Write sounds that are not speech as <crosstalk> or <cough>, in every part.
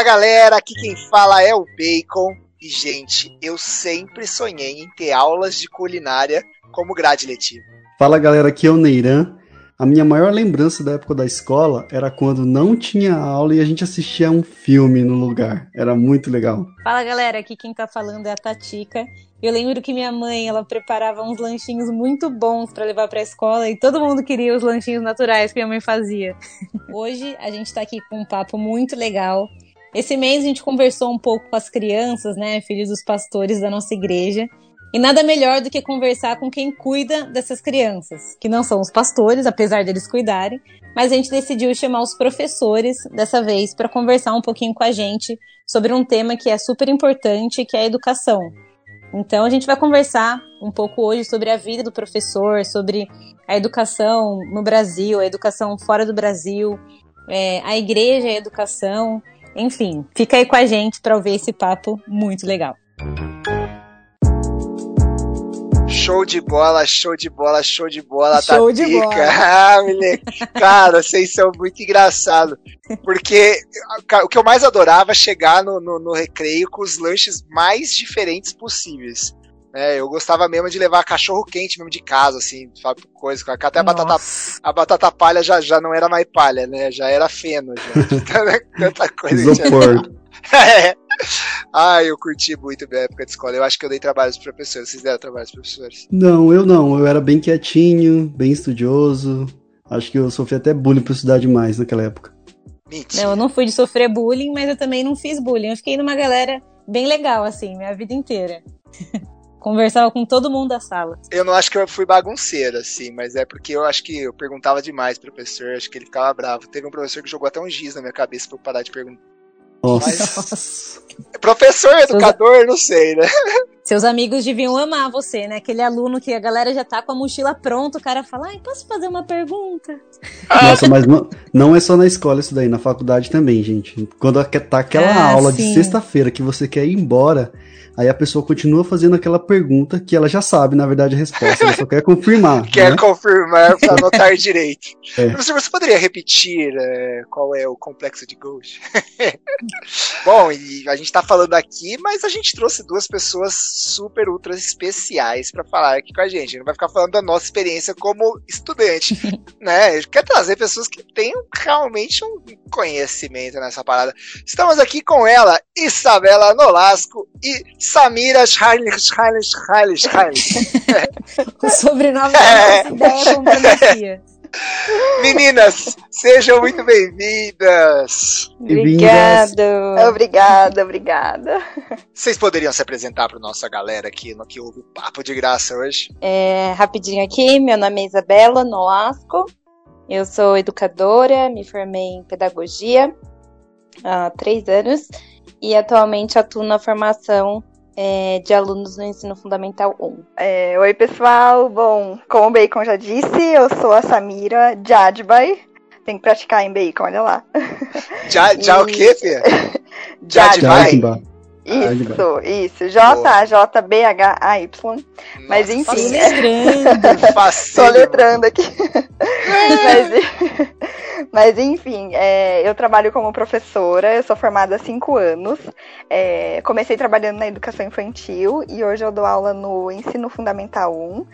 Fala galera, aqui quem fala é o Bacon. E gente, eu sempre sonhei em ter aulas de culinária como grade letiva. Fala galera, aqui é o Neiran. A minha maior lembrança da época da escola era quando não tinha aula e a gente assistia um filme no lugar. Era muito legal. Fala galera, aqui quem tá falando é a Tatica. Eu lembro que minha mãe, ela preparava uns lanchinhos muito bons para levar para a escola e todo mundo queria os lanchinhos naturais que minha mãe fazia. Hoje a gente tá aqui com um papo muito legal. Esse mês a gente conversou um pouco com as crianças, né, filhos dos pastores da nossa igreja. E nada melhor do que conversar com quem cuida dessas crianças, que não são os pastores, apesar deles cuidarem, mas a gente decidiu chamar os professores dessa vez para conversar um pouquinho com a gente sobre um tema que é super importante, que é a educação. Então a gente vai conversar um pouco hoje sobre a vida do professor, sobre a educação no Brasil, a educação fora do Brasil, é, a igreja e a educação, enfim, fica aí com a gente para ouvir esse papo muito legal. Show de bola, show de bola, show de bola, show Tatica. De bola. <laughs> Ah, moleque. Cara, vocês são muito engraçados. Porque o que eu mais adorava é chegar no, no, no recreio com os lanches mais diferentes possíveis. É, eu gostava mesmo de levar cachorro quente mesmo de casa, assim, sabe, coisa. Até a batata, a batata palha já, já não era mais palha, né? Já era feno, já. <laughs> <laughs> Tanta coisa. Isopor. <laughs> é. Ah, eu curti muito minha época de escola. Eu acho que eu dei trabalho pros professores. Vocês deram trabalho pros professores? Não, eu não. Eu era bem quietinho, bem estudioso. Acho que eu sofri até bullying por estudar demais naquela época. Mentira. Não, eu não fui de sofrer bullying, mas eu também não fiz bullying. Eu fiquei numa galera bem legal, assim, minha vida inteira. Conversava com todo mundo da sala. Eu não acho que eu fui bagunceiro, assim, mas é porque eu acho que eu perguntava demais pro professor, acho que ele ficava bravo. Teve um professor que jogou até um giz na minha cabeça pra eu parar de perguntar. Nossa. Mas... <laughs> Professor, educador, não sei, né? <laughs> Seus amigos deviam amar você, né? Aquele aluno que a galera já tá com a mochila pronta, o cara fala, ai, posso fazer uma pergunta? Nossa, mas não, não é só na escola isso daí, na faculdade também, gente. Quando tá aquela ah, aula sim. de sexta-feira que você quer ir embora, Aí a pessoa continua fazendo aquela pergunta que ela já sabe, na verdade, a resposta. Ela só quer confirmar. <laughs> quer né? confirmar para <laughs> anotar direito. É. Professor, você poderia repetir é, qual é o complexo de Gauss? <laughs> Bom, e a gente está falando aqui, mas a gente trouxe duas pessoas super ultra especiais para falar aqui com a gente. A gente não vai ficar falando da nossa experiência como estudante, <laughs> né? A gente quer trazer pessoas que tenham realmente um conhecimento nessa parada. Estamos aqui com ela, Isabela Nolasco e Samira Schreilich, Schreilich, Schreilich, Schreilich. o sobrenome é ideia como pronuncia. <laughs> Meninas, sejam muito bem-vindas. Obrigada. Obrigada, obrigada. Vocês poderiam se apresentar para nossa galera aqui no que houve o papo de graça hoje? É, rapidinho aqui, meu nome é Isabela Nolasco. Eu sou educadora, me formei em pedagogia há três anos e atualmente atuo na formação é, de alunos no ensino fundamental 1. É, oi, pessoal. Bom, como o Bacon já disse, eu sou a Samira Jadbay. Tem que praticar em Bacon, olha lá. Já, já e... o quê, Fê? <laughs> Jadbay. Isso, isso. J, J, B, H, A, Y. Mas enfim. <laughs> Tô letrando aqui. mas, <laughs> mas enfim, é, eu trabalho como professora, eu sou formada há cinco anos. É, comecei trabalhando na educação infantil e hoje eu dou aula no Ensino Fundamental 1.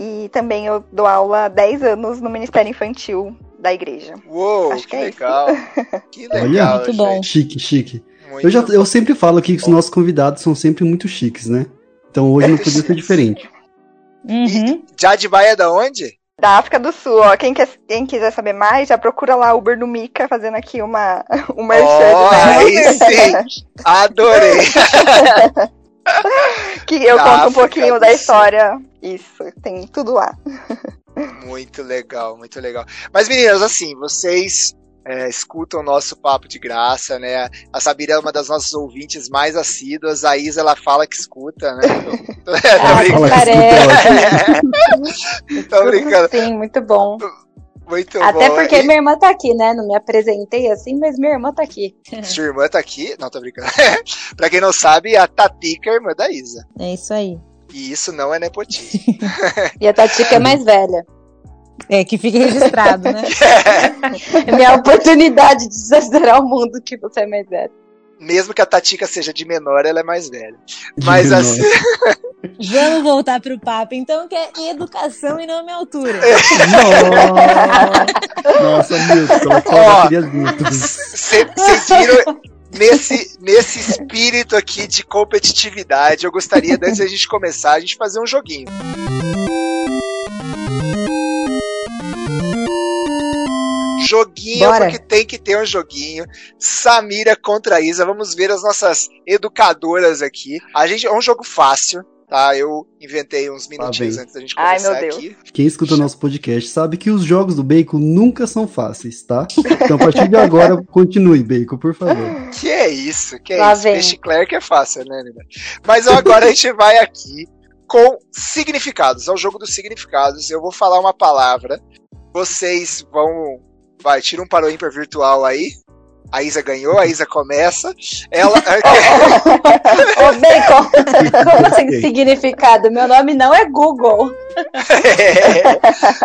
E também eu dou aula há 10 anos no Ministério Infantil da igreja. Uou, Acho que, que é legal. <laughs> que legal. Olha, muito bom. Chique, chique. Muito eu, já, eu sempre falo aqui que os nossos convidados são sempre muito chiques, né? Então hoje não podia ser diferente. Uhum. Jadbaia é da onde? Da África do Sul, ó. Quem, quer, quem quiser saber mais, já procura lá Uber do Mika fazendo aqui uma, <laughs> uma oh, aí sim! <laughs> Adorei! que eu da conto África um pouquinho da história. Isso, tem tudo lá. Muito legal, muito legal. Mas meninas, assim, vocês é, escutam o nosso papo de graça, né? A Sabira é uma das nossas ouvintes mais assíduas, a Isa ela fala que escuta, né? Tô, <laughs> é, tô brincando. <laughs> tô brincando. Sim, muito bom. Muito Até bom. porque e... minha irmã tá aqui, né? Não me apresentei assim, mas minha irmã tá aqui. <laughs> Sua irmã tá aqui? Não, tô brincando. pra quem não sabe, a Tatica é irmã da Isa. É isso aí. E isso não é nepotismo. e a Tatica é mais velha. É, que fique registrado, né? <laughs> é minha oportunidade de desacelerar o mundo que você é mais velho. Mesmo que a Tatica seja de menor, ela é mais velha. De Mas menor. assim. <laughs> Vamos voltar pro papo, então, que é educação e não minha altura. Nossa, Milton, Milton. Vocês viram nesse, nesse espírito aqui de competitividade, eu gostaria, antes da gente começar, a gente fazer um joguinho. Joguinho, Bora. porque tem que ter um joguinho. Samira contra Isa. Vamos ver as nossas educadoras aqui. A gente é um jogo fácil, tá? Eu inventei uns minutinhos antes da gente Ai, começar meu Deus. aqui. Quem escuta nosso podcast sabe que os jogos do Bacon nunca são fáceis, tá? <laughs> Então, a partir de agora, continue, Bacon, por favor. Que é isso? Que é Lá isso? vem. Peixe Clerc é fácil, né, Nina? Mas agora a gente vai aqui com significados. É o jogo dos significados. Eu vou falar uma palavra. Vocês vão. Vai, tira um para o ímpar virtual aí. A Isa ganhou, a Isa começa. Ela. <laughs> <laughs> Ô, Bacon, <laughs> como assim significado? Meu nome não é Google.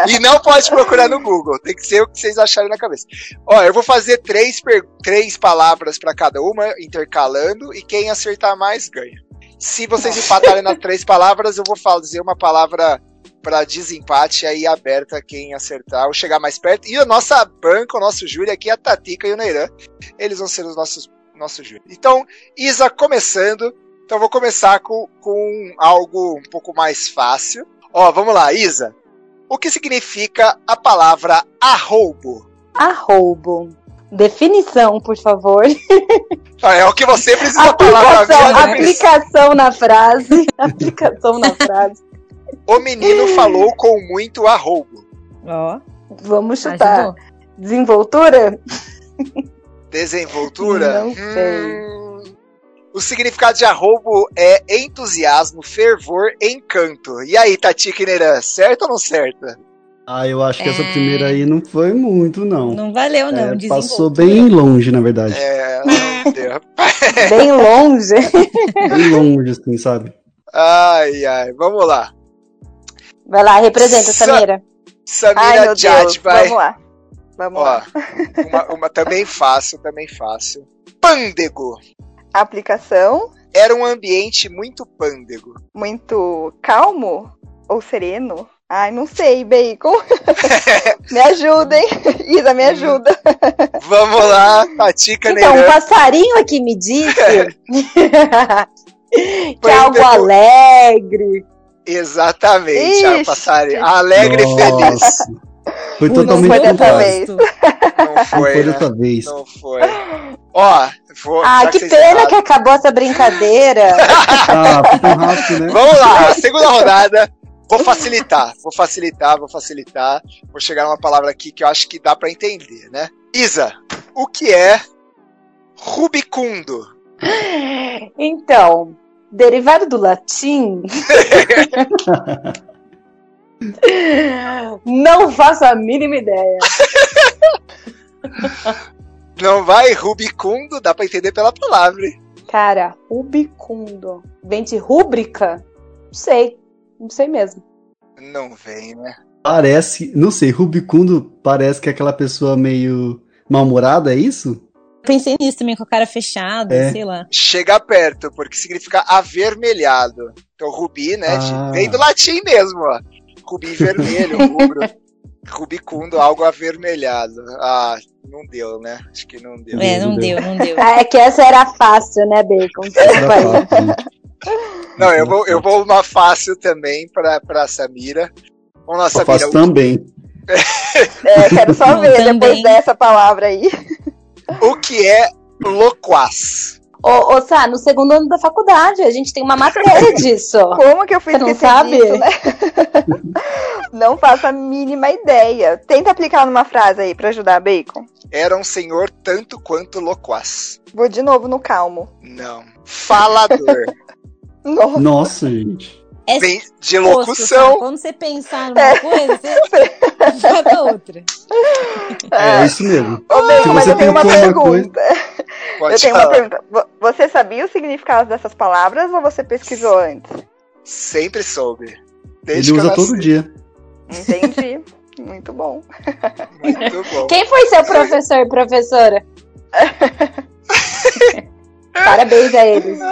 e não pode procurar no Google, tem que ser o que vocês acharem na cabeça. Ó, eu vou fazer três, per- três palavras para cada uma, intercalando, e quem acertar mais ganha. Se vocês empatarem nas três palavras, eu vou fazer uma palavra para desempate aí aberta quem acertar ou chegar mais perto. E a nossa banca, o nosso júri aqui, a Tatica e o Neiran, eles vão ser os nossos nosso júri. Então, Isa começando. Então, vou começar com, com algo um pouco mais fácil. Ó, vamos lá, Isa. O que significa a palavra arroubo? Arroubo. Definição, por favor. É o que você precisa <laughs> falar pra Aplicação, mim. né? aplicação na frase. <laughs> Aplicação na frase. O menino falou com muito arroubo. Ó, Vamos chutar. ajudou. Desenvoltura? Desenvoltura? Não sei. Hum, o significado de arroubo é entusiasmo, fervor, encanto. E aí, Tatica e Neiran, certo ou não certo? Ah, eu acho que essa É. primeira aí não foi muito, não. Não valeu, não. É, passou bem longe, na verdade. É, não deu. Bem longe. Bem longe, assim, sabe? Ai, ai, vamos lá. Vai lá, representa, Sa- Samira. Ai, Samira. Jad vai. Vamos lá. Vamos Ó, lá. uma, uma também fácil, também fácil. Pândego. Aplicação Era um ambiente muito pândego. muito calmo ou sereno? Ai, não sei, Bacon. <laughs> me ajuda, hein? Isa, me ajuda. Vamos lá, Tatica Então, um passarinho aqui me disse <laughs> <laughs> que é algo alegre. Exatamente, a Ixi. passarinho. Alegre e feliz. Nossa. Foi Não totalmente foi dessa vez. Não Não foi, foi né? dessa vez. Não foi. Ó, vou. Ah, que vocês pena erraram- que acabou essa brincadeira. <laughs> Ah, foi tão rápido, né? Vamos lá, a segunda rodada. Vou facilitar, vou facilitar, vou facilitar. Vou chegar numa palavra aqui que eu acho que dá pra entender, né? Isa, o que é rubicundo? Então, derivado do latim. <laughs> Não faço a mínima ideia. Não vai? Rubicundo, dá pra entender pela palavra. Cara, rubicundo. Vem de rúbrica? Não sei. Não sei mesmo. Não vem, né? Parece, não sei, Rubicundo parece que é aquela pessoa meio mal-humorada, é isso? Pensei nisso também, com a cara fechada, É. sei lá. Chega perto, porque significa avermelhado. Então, rubi, né? de- Ah. Vem do latim mesmo, ó. Rubi vermelho, <laughs> rubro. Rubicundo, algo avermelhado. Ah, não deu, né? Acho que não deu. É, Deus, não Deus. deu, não deu. <laughs> É que essa era fácil, né, Bacon? Fácil. Não, eu vou, eu vou uma fácil também pra, pra Samira. Vamos lá, Eu Samira. faço também. É, quero só Não, <laughs> ver também. depois dessa palavra aí. O que é loquaz? Ô, ô, Sá, no segundo ano da faculdade, a gente tem uma matéria <laughs> disso. Como que eu fui Você não sabe? disso, né? <laughs> não faço a mínima ideia. Tenta aplicar numa frase aí pra ajudar, Bacon. Era um senhor tanto quanto loquaz. Vou de novo no calmo. Não. Falador. <laughs> Nossa. Nossa, gente. É Vem de posto, locução. sabe? Quando você pensar numa coisa, você vai pra outra. <laughs> É isso mesmo. Ô, mas eu tenho uma pensou uma pergunta. <laughs> Pode Eu tenho uma falar. pergunta. Vo- Você sabia o significado dessas palavras ou você pesquisou antes? Sempre soube. Desde Ele usa todo dia. Entendi. <laughs> Muito bom. Muito bom. Quem foi seu professor professora? Parabéns a eles. <laughs>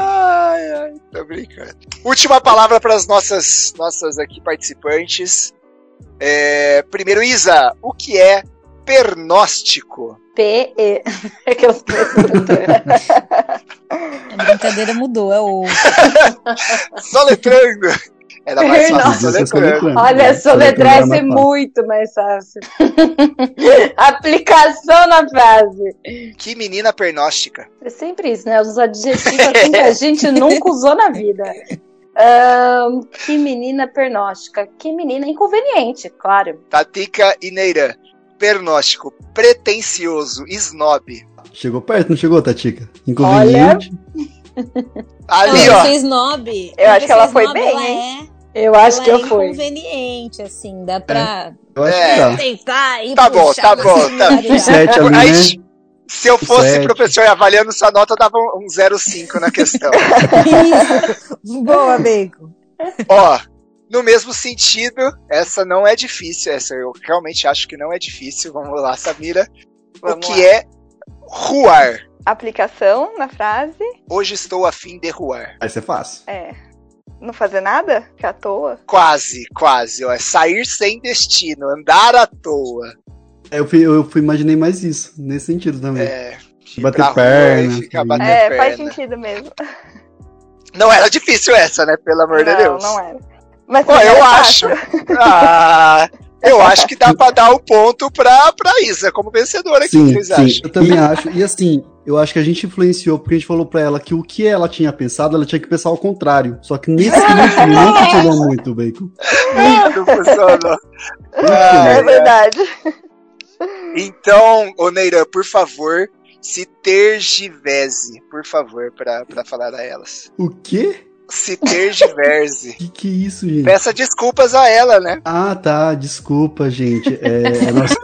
Ai, ai, tô brincando. Última palavra para as nossas, nossas aqui participantes. É, primeiro, Isa, o que é pernóstico? P-E. <laughs> É que eu <laughs> A brincadeira mudou, é o. Soletrando. Era mais fácil soletrando. Olha, soletrar é muito mais fácil. <laughs> Aplicação na frase. Que menina pernóstica. É sempre isso, né? Os adjetivos assim que a <laughs> gente nunca usou na vida. Um, que menina pernóstica. Que menina inconveniente, claro. Tatica e Neira. Pernóstico, pretencioso, snob. Chegou perto, não chegou, Tatica? Inconveniente. Olha. Ali, não, ó. Ser snob. Eu acho que ela foi snob, bem, ela hein? é, Eu acho ela que é eu fui. inconveniente, assim, dá pra Eu acho É. que tá. tentar e Tá bom, tá bom, tá. ali, Aí, né? se eu fosse Sete. professor e avaliando sua nota, eu dava um 0,5 na questão. Isso. Boa, Bacon. Ó, no mesmo sentido, essa não é difícil, essa eu realmente acho que não é difícil. Vamos lá, Samira. Vamos o que lá. é ruar? Aplicação na frase Hoje estou a fim de ruar. Vai ser fácil. é não fazer nada? Que à toa? Quase, quase. Ó, é sair sem destino, andar à toa. É, Eu, fui, eu fui, imaginei mais isso, nesse sentido também. É, Bater perna, e ficar assim. batendo É, perna. faz sentido mesmo. <laughs> Não era difícil essa, né? Pelo amor de não, Deus. não era. Mas também eu acho. <laughs> Ah, eu acho que dá pra dar o ponto pra, pra Isa como vencedora aqui. o que Sim, vocês sim, acham? eu também acho. E assim, eu acho que a gente influenciou porque a gente falou pra ela que o que ela tinha pensado, ela tinha que pensar ao contrário. Só que nesse <laughs> não, não funcionou muito, Bacon. Não funcionou. Ah, É ai. verdade. Então, ô Neira, por favor, se tergivese, por favor, pra, pra falar a elas. O quê? Se tergiverse. <laughs> Que que é isso, gente? Peça desculpas a ela, né? Ah, tá. Desculpa, gente. É, a, nossa-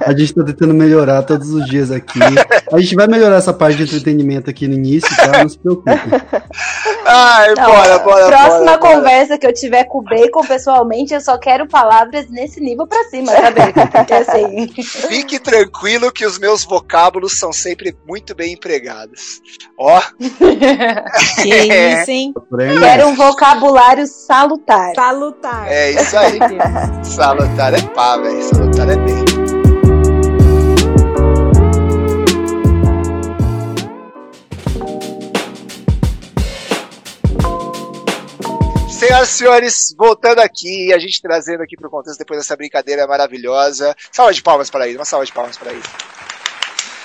<laughs> a gente tá tentando melhorar todos os dias aqui. A gente vai melhorar essa parte de entretenimento aqui no início, tá? Não se preocupe. Ai, Não, bora, bora, Próxima bora, bora. conversa que eu tiver com o Bacon, pessoalmente, eu só quero palavras nesse nível pra cima, tá, Bacon? Porque assim. <laughs> Fique tranquilo que os meus vocábulos são sempre muito bem empregados. Ó, Que isso, hein? Quero um vocabulário salutar. Salutar. é isso aí. <laughs> Salutar é pá, velho. Salutar é bem. Senhoras e senhores, voltando aqui, a gente trazendo aqui pro contexto depois dessa brincadeira maravilhosa. Salva de palmas para isso, uma salva de palmas para isso.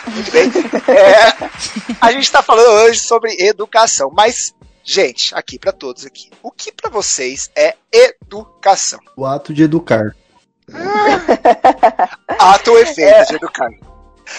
Muito bem. <laughs> É, a gente tá falando hoje sobre educação, mas, gente, aqui para todos aqui, o que para vocês é educação? O ato de educar. <laughs> Ato ou efeito de educar?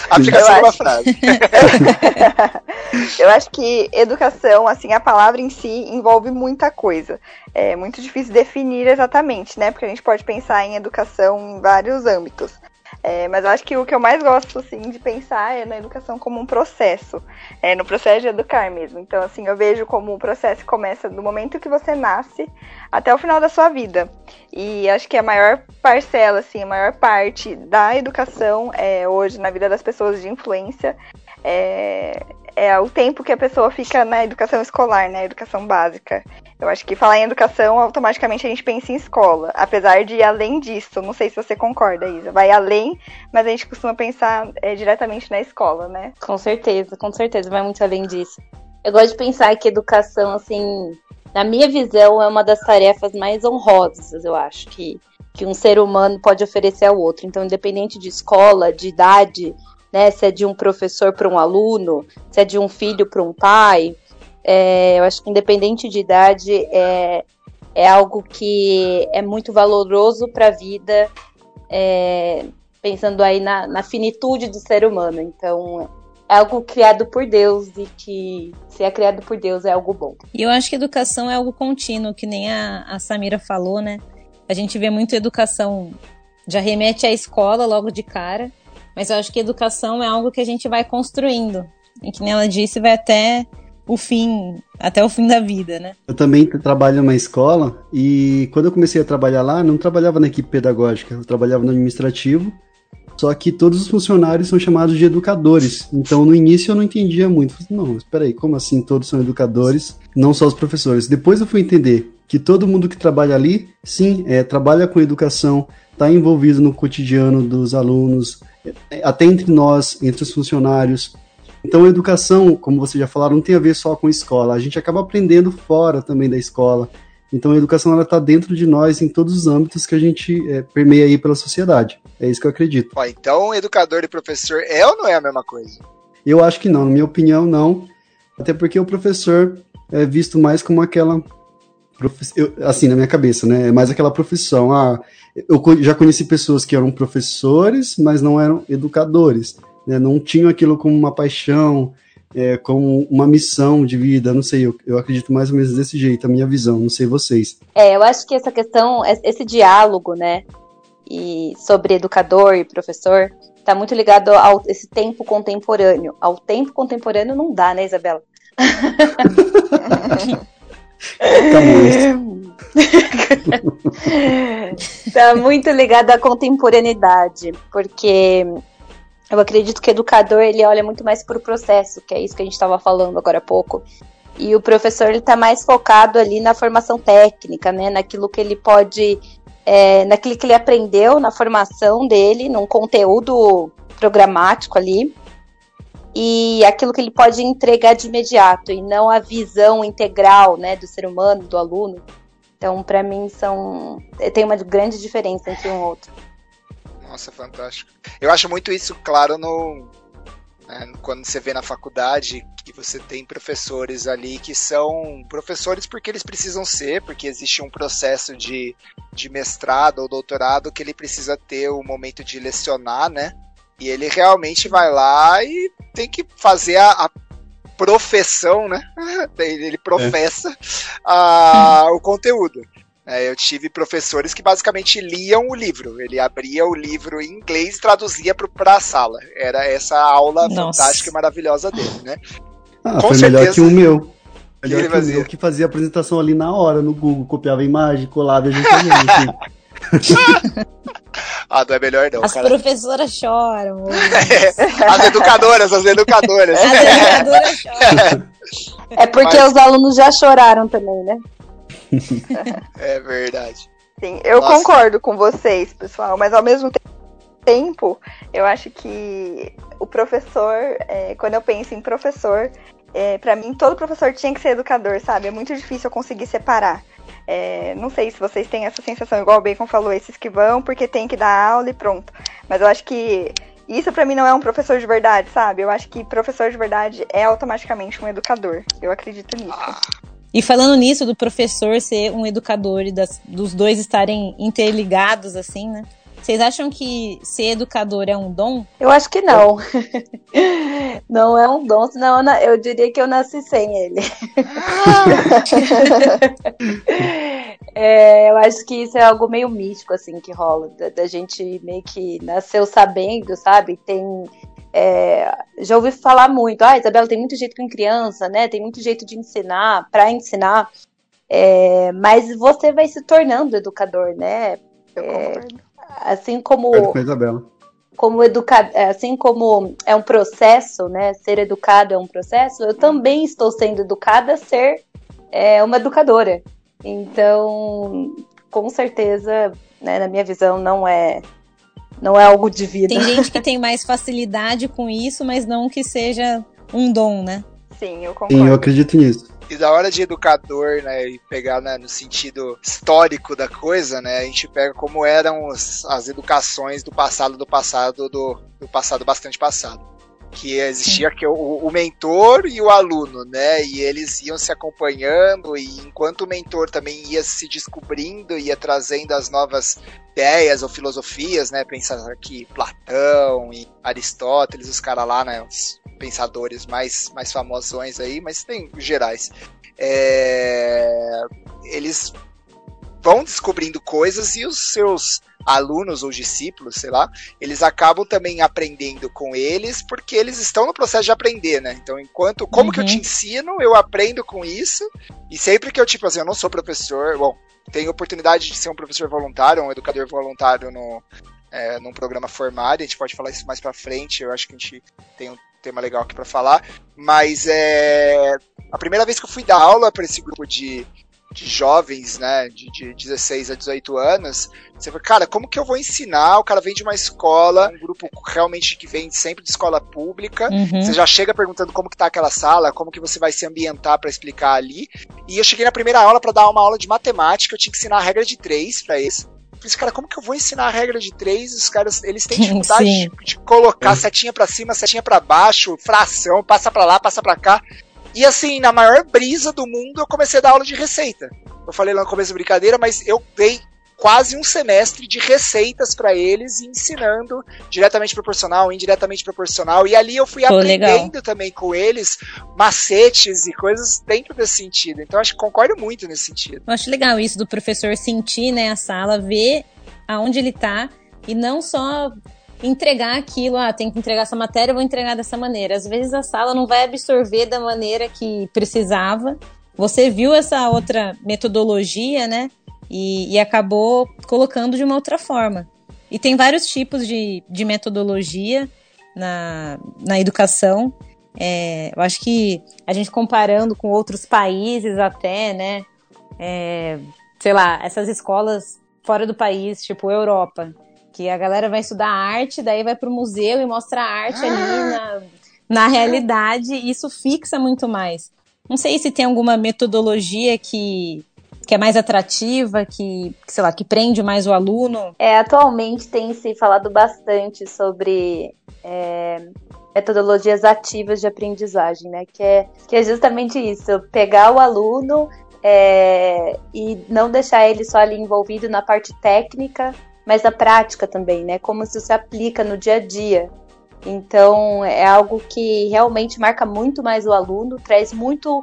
Aplicação Eu de uma acho. frase. <laughs> Eu acho que educação, assim, a palavra em si envolve muita coisa. É muito difícil definir exatamente, né? Porque a gente pode pensar em educação em vários âmbitos. É, mas eu acho que o que eu mais gosto, assim, de pensar é na educação como um processo. É, no processo de educar mesmo. Então, assim, eu vejo como o processo começa do momento que você nasce até o final da sua vida. E acho que a maior parcela, assim, a maior parte da educação é, hoje na vida das pessoas de influência é, é o tempo que a pessoa fica na educação escolar, na educação básica. Eu acho que falar em educação, automaticamente a gente pensa em escola, apesar de ir além disso. Não sei se você concorda, Isa. Vai além, mas a gente costuma pensar é, diretamente na escola, né? Com certeza, com certeza, vai muito além disso. Eu gosto de pensar que educação, assim, na minha visão, é uma das tarefas mais honrosas, eu acho, que, que um ser humano pode oferecer ao outro. Então, independente de escola, de idade, né, se é de um professor para um aluno, se é de um filho para um pai, é, eu acho que independente de idade, é, é algo que é muito valoroso para a vida, é, pensando aí na, na finitude do ser humano. Então, é algo criado por Deus e que se é criado por Deus é algo bom. E eu acho que educação é algo contínuo, que nem a, a Samira falou, né? A gente vê muito educação, já remete à escola logo de cara, mas eu acho que educação é algo que a gente vai construindo. E que nem ela disse, vai até o fim, até o fim da vida, né? Eu também trabalho numa escola e quando eu comecei a trabalhar lá, não trabalhava na equipe pedagógica, eu trabalhava no administrativo. Só que todos os funcionários são chamados de educadores. Então, no início eu não entendia muito. Falei, não, espera aí, como assim todos são educadores, não só os professores? Depois eu fui entender que todo mundo que trabalha ali, sim, é, trabalha com educação, está envolvido no cotidiano dos alunos, até entre nós, entre os funcionários. Então, a educação, como vocês já falaram, não tem a ver só com escola. A gente acaba aprendendo fora também da escola. Então, a educação está dentro de nós em todos os âmbitos que a gente é, permeia aí pela sociedade. É isso que eu acredito. Ó, então, educador e professor é ou não é a mesma coisa? Eu acho que não. Na minha opinião, não. Até porque o professor é visto mais como aquela eu, assim, na minha cabeça, né? É mais aquela profissão. Ah, eu já conheci pessoas que eram professores, mas não eram educadores. Né? Não tinham aquilo como uma paixão, é, como uma missão de vida. Não sei, eu, eu acredito mais ou menos desse jeito, a minha visão. Não sei vocês. É, eu acho que essa questão, esse diálogo, né? E sobre educador e professor, está muito ligado ao esse tempo contemporâneo. Ao tempo contemporâneo não dá, né, Isabela? <laughs> <laughs> tá muito ligado à contemporaneidade, porque eu acredito que o educador ele olha muito mais para o processo, que é isso que a gente estava falando agora há pouco. E o professor ele está mais focado ali na formação técnica, né, naquilo que ele pode, é, naquilo que ele aprendeu na formação dele, num conteúdo programático ali e aquilo que ele pode entregar de imediato e não a visão integral, né, do ser humano, do aluno. Então, para mim são tem uma grande diferença entre um e outro. Nossa, fantástico. Eu acho muito isso claro no né, quando você vê na faculdade que você tem professores ali que são professores porque eles precisam ser, porque existe um processo de, de mestrado ou doutorado que ele precisa ter o momento de lecionar, né? E ele realmente vai lá e tem que fazer a, a profissão, né? <laughs> ele professa é. a, o conteúdo. É, eu tive professores que basicamente liam o livro. Ele abria o livro em inglês e traduzia para a sala. Era essa aula Nossa. fantástica e maravilhosa dele, né? Ah, Com foi certeza, melhor que o meu. Melhor que, que o meu que fazia a apresentação ali na hora no Google, copiava a imagem, colava e a gente <laughs> Ah, não é melhor não. As cara. professoras choram. <laughs> É, as educadoras, as educadoras. As educadoras <laughs> choram. É porque Mas... os alunos já choraram também, né? É verdade. Sim, eu Nossa. concordo com vocês, pessoal, mas ao mesmo tempo, eu acho que o professor, é, quando eu penso em professor, é, para mim todo professor tinha que ser educador, sabe? É muito difícil eu conseguir separar. É, não sei se vocês têm essa sensação, igual o Bacon falou, esses que vão porque tem que dar aula e pronto. Mas eu acho que isso para mim não é um professor de verdade, sabe? Eu acho que professor de verdade é automaticamente um educador. Eu acredito nisso. E falando nisso, do professor ser um educador e das, dos dois estarem interligados, assim, né? Vocês acham que ser educador é um dom? Eu acho que não. <laughs> não é um dom, senão eu diria que eu nasci sem ele. <laughs> é, eu acho que isso é algo meio místico, assim, que rola. Da, da gente meio que nasceu sabendo, sabe? Tem. É, já ouvi falar muito, ah, Isabela, tem muito jeito com criança, né? Tem muito jeito de ensinar, para ensinar. É, mas você vai se tornando educador, né? Eu concordo assim como com a Isabela. como educar, assim como é um processo, né? Ser educado é um processo. Eu também estou sendo educada a ser é, uma educadora. Então, com certeza, né, na minha visão, não é não é algo de vida. Tem <laughs> gente que tem mais facilidade com isso, mas não que seja um dom, né? Sim, eu concordo. Sim, eu acredito nisso. E da hora de educador, né, e pegar né, no sentido histórico da coisa, né, a gente pega como eram os, as educações do passado, do passado, do, do passado bastante passado que existia que o, o, mentor e o aluno, né? E eles iam se acompanhando e enquanto o mentor também ia se descobrindo, ia trazendo as novas ideias ou filosofias, né? Pensar aqui Platão e Aristóteles, os caras lá, né? Os pensadores mais mais famosões aí, mas tem gerais. É, eles vão descobrindo coisas e os seus alunos ou discípulos, sei lá, eles acabam também aprendendo com eles porque eles estão no processo de aprender, né? Então, enquanto como uhum. que eu te uhum. ensino, eu aprendo com isso e sempre que eu tipo assim, eu não sou professor, bom, tenho oportunidade de ser um professor voluntário, um educador voluntário no é, num programa formado, a gente pode falar isso mais para frente, eu acho que a gente tem um tema legal aqui para falar, mas é a primeira vez que eu fui dar aula para esse grupo de, de jovens, né, de, de 16 a 18 anos, você fala, cara, como que eu vou ensinar? O cara vem de uma escola, um grupo realmente que vem sempre de escola pública, uhum. você já chega perguntando como que tá aquela sala, como que você vai se ambientar para explicar ali, e eu cheguei na primeira aula para dar uma aula de matemática, eu tinha que ensinar a regra de três para eles, falei, cara, como que eu vou ensinar a regra de três? Os caras, eles têm dificuldade <laughs> de, de, colocar setinha para cima, setinha para baixo, fração, passa para lá, passa para cá. E assim, na maior brisa do mundo, eu comecei a dar aula de receita. Eu falei lá no começo da brincadeira, mas eu dei quase um semestre de receitas para eles, ensinando diretamente proporcional, indiretamente proporcional. E ali eu fui Pô, aprendendo legal. também com eles macetes e coisas dentro desse sentido. Então acho que concordo muito nesse sentido. Eu acho legal isso do professor sentir né, a sala, ver aonde ele tá e não só entregar aquilo, ah, tem que entregar essa matéria, vou entregar dessa maneira. Às vezes a sala não vai absorver da maneira que precisava. Você viu essa outra metodologia, né? E, e acabou colocando de uma outra forma. E tem vários tipos de, de metodologia na, na educação. É, eu acho que a gente comparando com outros países até, né? É, sei lá, essas escolas fora do país, tipo Europa, que a galera vai estudar arte, daí vai pro museu e mostra a arte ah. ali na, na realidade, e isso fixa muito mais. Não sei se tem alguma metodologia que que é mais atrativa, que, sei lá, que prende mais o aluno? É, atualmente tem se falado bastante sobre é, metodologias ativas de aprendizagem, né? Que é, que é justamente isso, pegar o aluno é, e não deixar ele só ali envolvido na parte técnica, mas na prática também, né? Como isso se aplica no dia a dia. Então, é algo que realmente marca muito mais o aluno, traz muito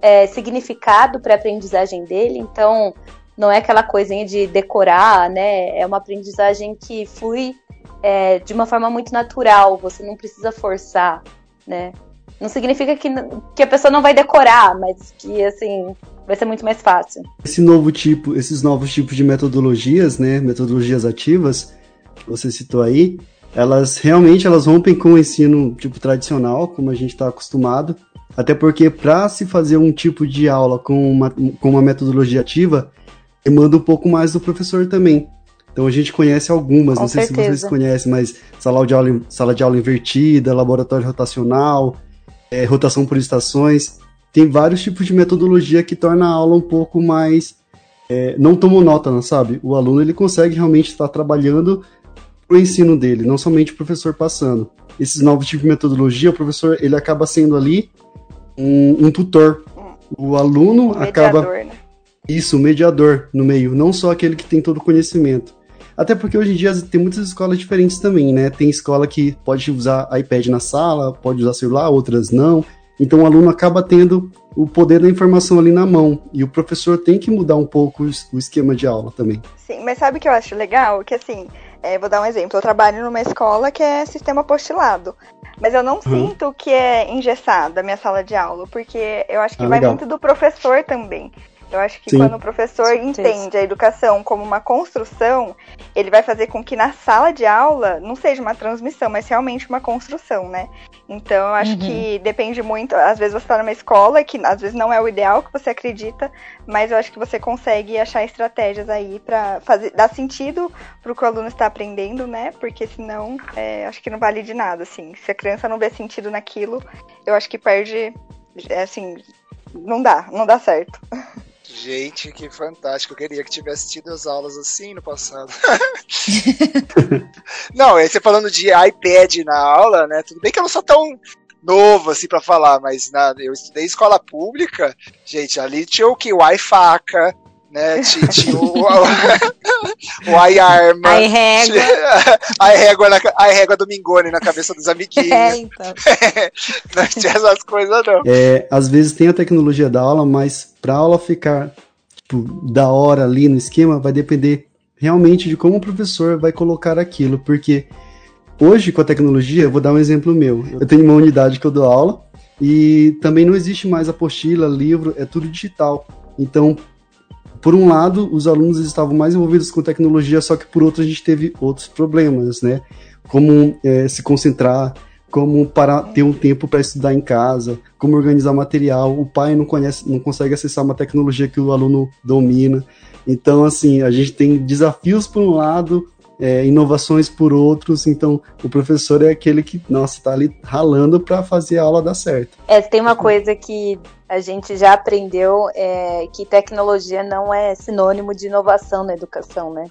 é, significado para a aprendizagem dele, então não é aquela coisinha de decorar, né? É uma aprendizagem que flui é, de uma forma muito natural, você não precisa forçar, né? Não significa que, que a pessoa não vai decorar, mas que, assim, vai ser muito mais fácil. Esse novo tipo, esses novos tipos de metodologias, né? Metodologias ativas, que você citou aí, elas realmente elas rompem com o ensino tipo tradicional, como a gente está acostumado, até porque para se fazer um tipo de aula com uma, com uma metodologia ativa, demanda um pouco mais do professor também. Então a gente conhece algumas, com não sei certeza. se vocês conhecem, mas sala de aula, sala de aula invertida, laboratório rotacional, é, rotação por estações. Tem vários tipos de metodologia que torna a aula um pouco mais. É, não tão monótona, sabe? O aluno ele consegue realmente estar trabalhando o ensino dele, não somente o professor passando. Esses novos tipos de metodologia, o professor ele acaba sendo ali um, um tutor. O aluno um acaba. Né? Isso, o mediador no meio, não só aquele que tem todo o conhecimento. Até porque hoje em dia tem muitas escolas diferentes também, né? Tem escola que pode usar iPad na sala, pode usar celular, outras não. Então o aluno acaba tendo o poder da informação ali na mão. E o professor tem que mudar um pouco o esquema de aula também. Sim, mas sabe o que eu acho legal? Que assim, é, vou dar um exemplo. Eu trabalho numa escola que é sistema postilado. Mas eu não uhum. sinto que é engessada a minha sala de aula, porque eu acho que ah, vai legal. muito do professor também. Eu acho que Sim. quando o professor entende a educação como uma construção, ele vai fazer com que na sala de aula não seja uma transmissão, mas realmente uma construção, né? Então eu acho uhum. que depende muito. Às vezes você está numa escola que às vezes não é o ideal que você acredita, mas eu acho que você consegue achar estratégias aí para fazer dar sentido para o que o aluno está aprendendo, né? Porque senão é, acho que não vale de nada, assim. Se a criança não vê sentido naquilo, eu acho que perde, é, assim, não dá, não dá certo. <laughs> Gente, que fantástico. Eu queria que tivesse tido as aulas assim no passado. <laughs> não, aí você falando de iPad na aula, né? Tudo bem que eu não sou tão novo assim para falar, mas na, eu estudei escola pública, gente, ali tinha o que? Wi-Fi, né? Tinha, tinha o, o, <laughs> o iArma. A régua. <laughs> A régua, na, régua do Mingone na cabeça dos amiguinhos. É, então. <laughs> não tinha essas coisas, não. É, às vezes tem a tecnologia da aula, mas pra aula ficar tipo, da hora ali no esquema, vai depender realmente de como o professor vai colocar aquilo, porque hoje com a tecnologia, eu vou dar um exemplo meu. Eu tenho uma unidade que eu dou aula e também não existe mais apostila, livro, é tudo digital. Então, por um lado, os alunos estavam mais envolvidos com tecnologia, só que por outro a gente teve outros problemas, né? Como é, se concentrar, como para ter um tempo para estudar em casa, como organizar material. O pai não conhece, não consegue acessar uma tecnologia que o aluno domina. Então, assim, a gente tem desafios por um lado, é, inovações por outros. Então, o professor é aquele que, nossa, está ali ralando para fazer a aula dar certo. É, tem uma coisa que a gente já aprendeu é que tecnologia não é sinônimo de inovação na educação, né?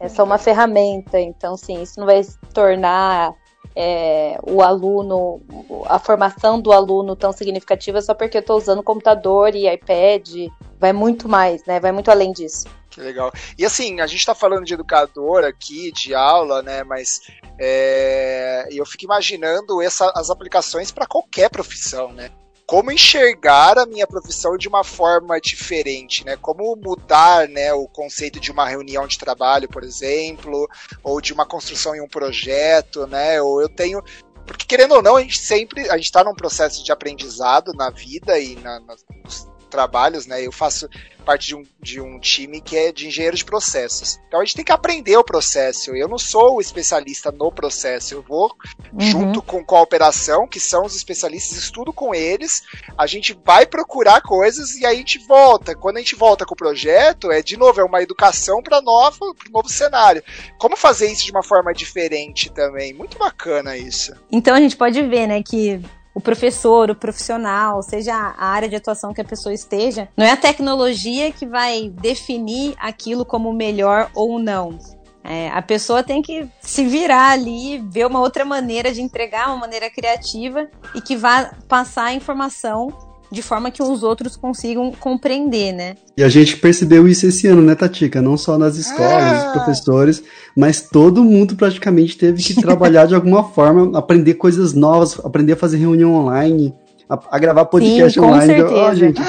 É só uma ferramenta. Então, sim, isso não vai tornar é, o aluno, a formação do aluno tão significativa só porque eu estou usando computador e iPad. Vai muito mais, né? Vai muito além disso. Que legal. E assim, a gente está falando de educador aqui, de aula, né? Mas é, eu fico imaginando essa, as aplicações para qualquer profissão, né? Como enxergar a minha profissão de uma forma diferente, né? Como mudar, né, o conceito de uma reunião de trabalho, por exemplo, ou de uma construção em um projeto, né? Ou eu tenho porque querendo ou não, a gente sempre a gente está num processo de aprendizado na vida e na, nos trabalhos, né? Eu faço parte de um, de um time que é de engenheiro de processos. Então a gente tem que aprender o processo. Eu não sou o especialista no processo, eu vou uhum. junto com, com a operação, que são os especialistas, estudo com eles, a gente vai procurar coisas e aí a gente volta. Quando a gente volta com o projeto, é de novo, é uma educação para novo, novo cenário. Como fazer isso de uma forma diferente também? Muito bacana isso. Então a gente pode ver, né, que o professor, o profissional, seja a área de atuação que a pessoa esteja, não é a tecnologia que vai definir aquilo como melhor ou não. É, a pessoa tem que se virar ali, ver uma outra maneira de entregar, uma maneira criativa e que vá passar a informação de forma que os outros consigam compreender, né? E a gente percebeu isso esse ano, né, Tatica? Não só nas escolas, ah. os professores, mas todo mundo praticamente teve que trabalhar de alguma <laughs> forma, aprender coisas novas, aprender a fazer reunião online, a, a gravar podcast Sim, online. Certeza. Oh, gente,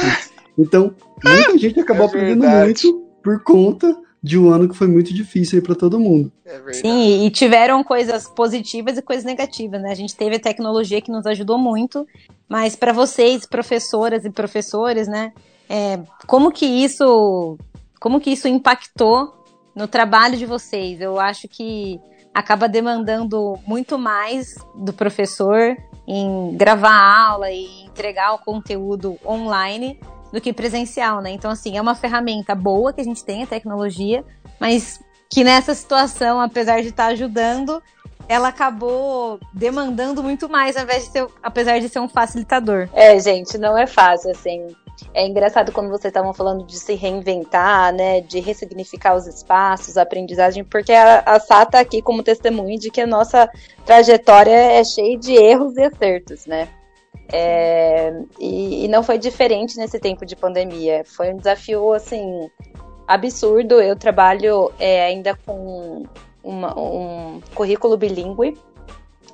então, muita gente acabou é aprendendo muito por conta de um ano que foi muito difícil para todo mundo. É Sim, e tiveram coisas positivas e coisas negativas, né? A gente teve a tecnologia que nos ajudou muito, mas para vocês, professoras e professores, né? É, como que isso, como que isso impactou no trabalho de vocês? Eu acho que acaba demandando muito mais do professor em gravar aula e entregar o conteúdo online do que presencial, né? Então, assim, é uma ferramenta boa que a gente tem, a tecnologia, mas que nessa situação, apesar de estar ajudando, ela acabou demandando muito mais, ao invés de ser, apesar de ser um facilitador. É, gente, não é fácil, assim. É engraçado quando vocês estavam falando de se reinventar, né, de ressignificar os espaços, a aprendizagem, porque a, a Sá tá aqui como testemunha de que a nossa trajetória é cheia de erros e acertos, né? É, e, e, não foi diferente nesse tempo de pandemia. Foi um desafio, assim, absurdo. Eu trabalho é, ainda com uma, um currículo bilíngue.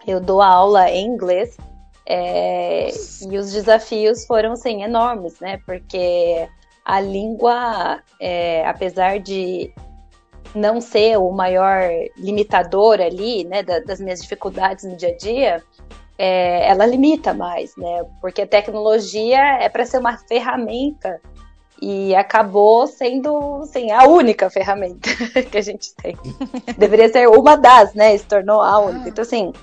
Eu dou aula em inglês. É, e os desafios foram, assim, enormes, né? Porque a língua, é, apesar de não ser o maior limitador ali, né, das minhas dificuldades no dia a dia, é, ela limita mais, né? Porque a tecnologia é para ser uma ferramenta e acabou sendo assim, a única ferramenta <laughs> que a gente tem. Deveria ser uma das, né? Se tornou a única. Então, assim,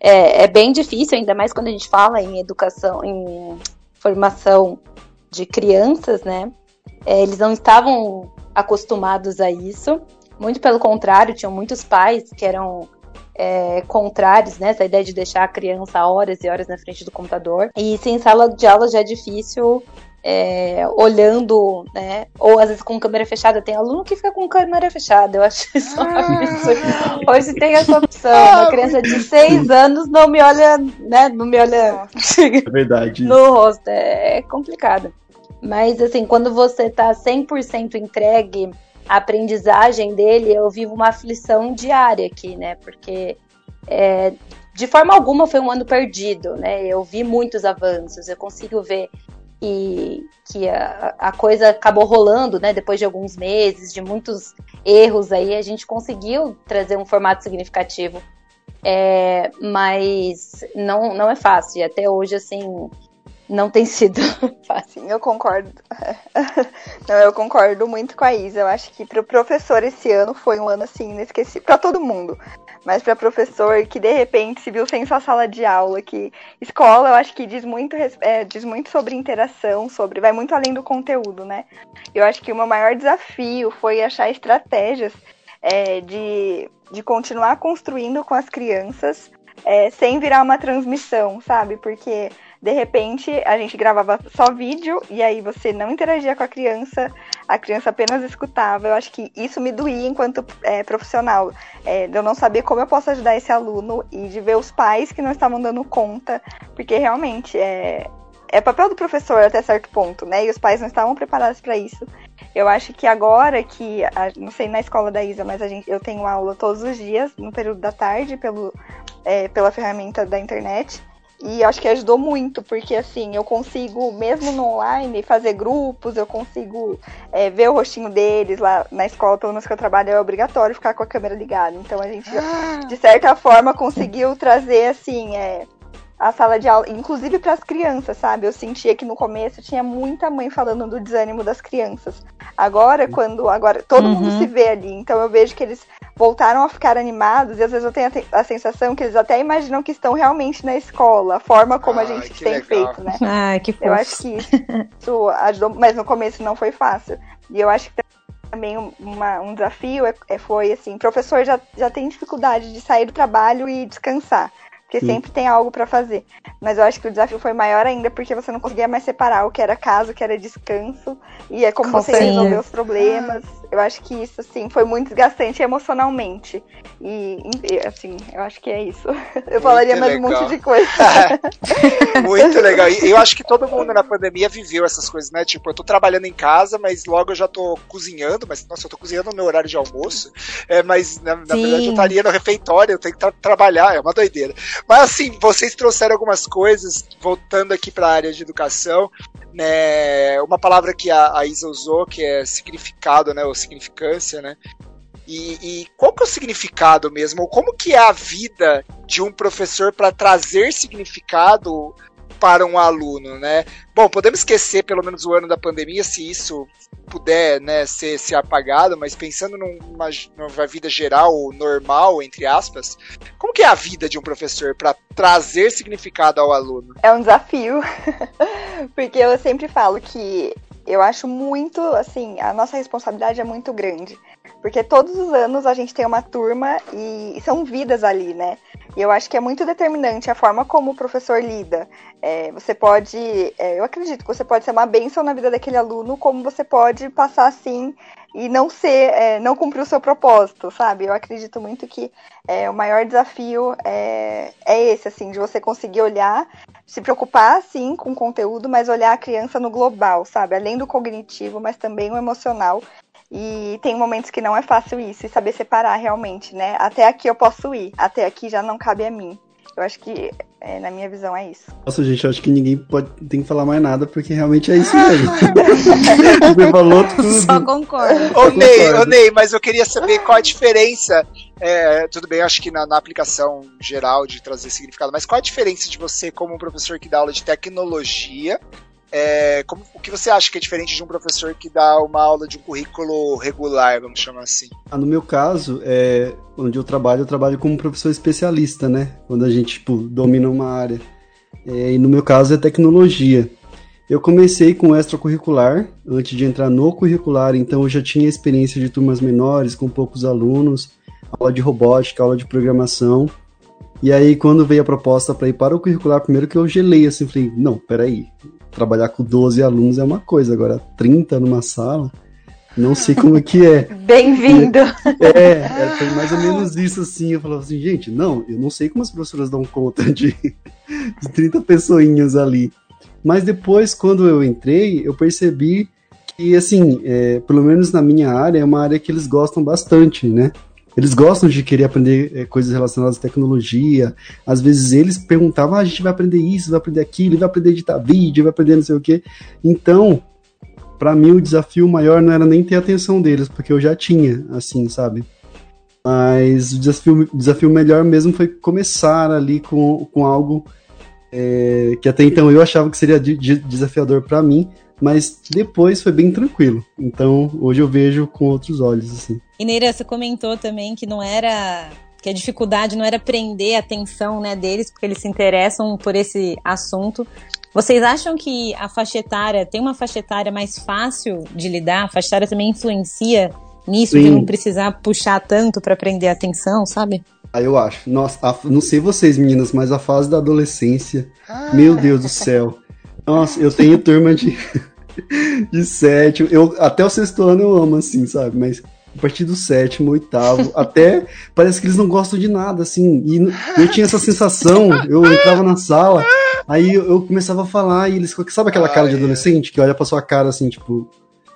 é, é, bem difícil, ainda mais quando a gente fala em educação, em formação de crianças, né? É, eles não estavam acostumados a isso. Muito pelo contrário, tinham muitos pais que eram é, contrários, né? Essa ideia de deixar a criança horas e horas na frente do computador. E se em sala de aula já é difícil é, olhando, né? Ou às vezes com câmera fechada. Tem aluno que fica com câmera fechada. Eu acho isso ah. Hoje tem essa opção. Ah, Uma criança de seis anos não me olha, né? Não me olha. <laughs> É verdade. no rosto. É, é complicado. Mas assim, quando você tá 100% entregue a aprendizagem dele, eu vivo uma aflição diária aqui, né? Porque é, de forma alguma foi um ano perdido, né? Eu vi muitos avanços, eu consigo ver que, que a, a coisa acabou rolando, né? Depois de alguns meses, de muitos erros aí, a gente conseguiu trazer um formato significativo. É, mas não, não é fácil. E até hoje, assim, não tem <laughs> sido fácil. Eu concordo. <laughs> Não, eu concordo muito com a Isa. Eu acho que para o professor esse ano foi um ano assim inesquecível para todo mundo. Mas para professor que de repente se viu sem sua sala de aula, que escola, eu acho que diz muito, é, diz muito sobre interação, sobre vai muito além do conteúdo, né? Eu acho que o meu maior desafio foi achar estratégias é, de, de continuar construindo com as crianças é, sem virar uma transmissão, sabe? Porque de repente a gente gravava só vídeo e aí você não interagia com a criança, a criança apenas escutava. Eu acho que isso me doía enquanto é, profissional, é, de eu não saber como eu posso ajudar esse aluno e de ver os pais que não estavam dando conta, porque realmente é, é papel do professor até certo ponto, né? E os pais não estavam preparados para isso. Eu acho que agora que, não sei na escola da Isa, mas a gente, eu tenho aula todos os dias, no período da tarde, pelo, é, pela ferramenta da internet. E acho que ajudou muito, porque assim, eu consigo, mesmo no online, fazer grupos, eu consigo é, ver o rostinho deles lá na escola, pelo menos que eu trabalho, é obrigatório ficar com a câmera ligada. Então a gente, ah. de certa forma, conseguiu trazer assim, é, a sala de aula, inclusive para as crianças, sabe? Eu sentia que no começo tinha muita mãe falando do desânimo das crianças. Agora, quando agora todo uhum. mundo se vê ali, então eu vejo que eles voltaram a ficar animados e às vezes eu tenho a, a sensação que eles até imaginam que estão realmente na escola, a forma como ah, a gente tem legal. feito, né? Ai, que fofo. Eu acho que isso ajudou, mas no começo não foi fácil. E eu acho que também uma, um desafio é, é, foi assim, professor já, já tem dificuldade de sair do trabalho e descansar porque Sim. sempre tem algo para fazer. Mas eu acho que o desafio foi maior ainda porque você não conseguia mais separar o que era casa, o que era descanso, e é como você resolver os problemas. Eu acho que isso, assim, foi muito desgastante emocionalmente. E, assim, eu acho que é isso. <laughs> Eu muito falaria legal. mais um monte de coisa. <laughs> muito legal. E eu acho que todo mundo na <laughs> pandemia viveu essas coisas, né? Tipo, eu tô trabalhando em casa, mas logo eu já tô cozinhando, mas, nossa, eu tô cozinhando no meu horário de almoço, é, mas na, na verdade eu estaria no refeitório, eu tenho que tra trabalhar, é uma doideira. Mas assim, vocês trouxeram algumas coisas, voltando aqui para a área de educação, né? Uma palavra que a, a Isa usou, que é significado, né? Ou significância, né? E, e, qual que é o significado mesmo? Ou como que é a vida de um professor para trazer significado para um aluno, né? Bom, podemos esquecer pelo menos o ano da pandemia, se isso puder né, ser, ser apagado, mas pensando numa, numa vida geral, normal, entre aspas, como que é a vida de um professor para trazer significado ao aluno? É um desafio, <laughs> porque eu sempre falo que eu acho muito, assim, a nossa responsabilidade é muito grande. Porque todos os anos a gente tem uma turma e são vidas ali, né? E eu acho que é muito determinante a forma como o professor lida. É, você pode, é, eu acredito que você pode ser uma bênção na vida daquele aluno, como você pode passar assim e não ser, é, não cumprir o seu propósito, sabe? Eu acredito muito que é, o maior desafio é, é esse, assim, de você conseguir olhar, se preocupar, sim, com o conteúdo, mas olhar a criança no global, sabe? Além do cognitivo, mas também o emocional. E tem momentos que não é fácil isso, e saber separar realmente, né? Até aqui eu posso ir, até aqui já não cabe a mim. Eu acho que, é, na minha visão, é isso. Nossa, gente, eu acho que ninguém pode, tem que falar mais nada, porque realmente é isso <laughs> mesmo. Você falou tudo. Só concordo. Ô, Ney, ô, Ney, mas eu queria saber qual a diferença. É, tudo bem, acho que na, na, aplicação geral de trazer significado, mas qual a diferença de você, como um professor que dá aula de tecnologia, é, como, o que você acha que é diferente de um professor que dá uma aula de um currículo regular, vamos chamar assim? Ah, no meu caso, é, onde eu trabalho, eu trabalho como professor especialista, né? Quando a gente tipo, domina uma área. É, e no meu caso é tecnologia. Eu comecei com extracurricular, antes de entrar no curricular, então eu já tinha experiência de turmas menores, com poucos alunos, aula de robótica, aula de programação. E aí, quando veio a proposta para ir para o curricular, primeiro que eu gelei assim, falei: não, peraí, trabalhar com 12 alunos é uma coisa, agora 30 numa sala, não sei como é que é. <laughs> Bem-vindo! É, é, foi mais ou menos isso assim. Eu falava assim, gente, não, eu não sei como as professoras dão conta de, de 30 pessoinhas ali. Mas depois, quando eu entrei, eu percebi que, assim, é, pelo menos na minha área, é uma área que eles gostam bastante, né? Eles gostam de querer aprender é, coisas relacionadas à tecnologia. Às vezes eles perguntavam: ah, a gente vai aprender isso, vai aprender aquilo, vai aprender a editar vídeo, vai aprender não sei o quê. Então, para mim, o desafio maior não era nem ter a atenção deles, porque eu já tinha, assim, sabe? Mas o desafio, desafio melhor mesmo foi começar ali com, com algo É, que até então eu achava que seria desafiador para mim, mas depois foi bem tranquilo. Então hoje eu vejo com outros olhos assim. E Neira, você comentou também que não era que a dificuldade não era prender a atenção né, deles, porque eles se interessam por esse assunto. Vocês acham que a faixa etária tem uma faixa etária mais fácil de lidar? A faixa etária também influencia nisso, Sim. de não precisar puxar tanto para prender a atenção, sabe? Ah, eu acho. Nossa, a, não sei vocês, meninas, mas a fase da adolescência, ah. meu Deus do céu. Nossa, eu tenho turma de, <laughs> de sétimo. Eu, até o sexto ano eu amo, assim, sabe? Mas a partir do sétimo, oitavo, <laughs> até parece que eles não gostam de nada, assim. E eu tinha essa sensação, eu entrava na sala, aí eu começava a falar e eles. Sabe aquela cara de adolescente que olha pra sua cara assim, tipo.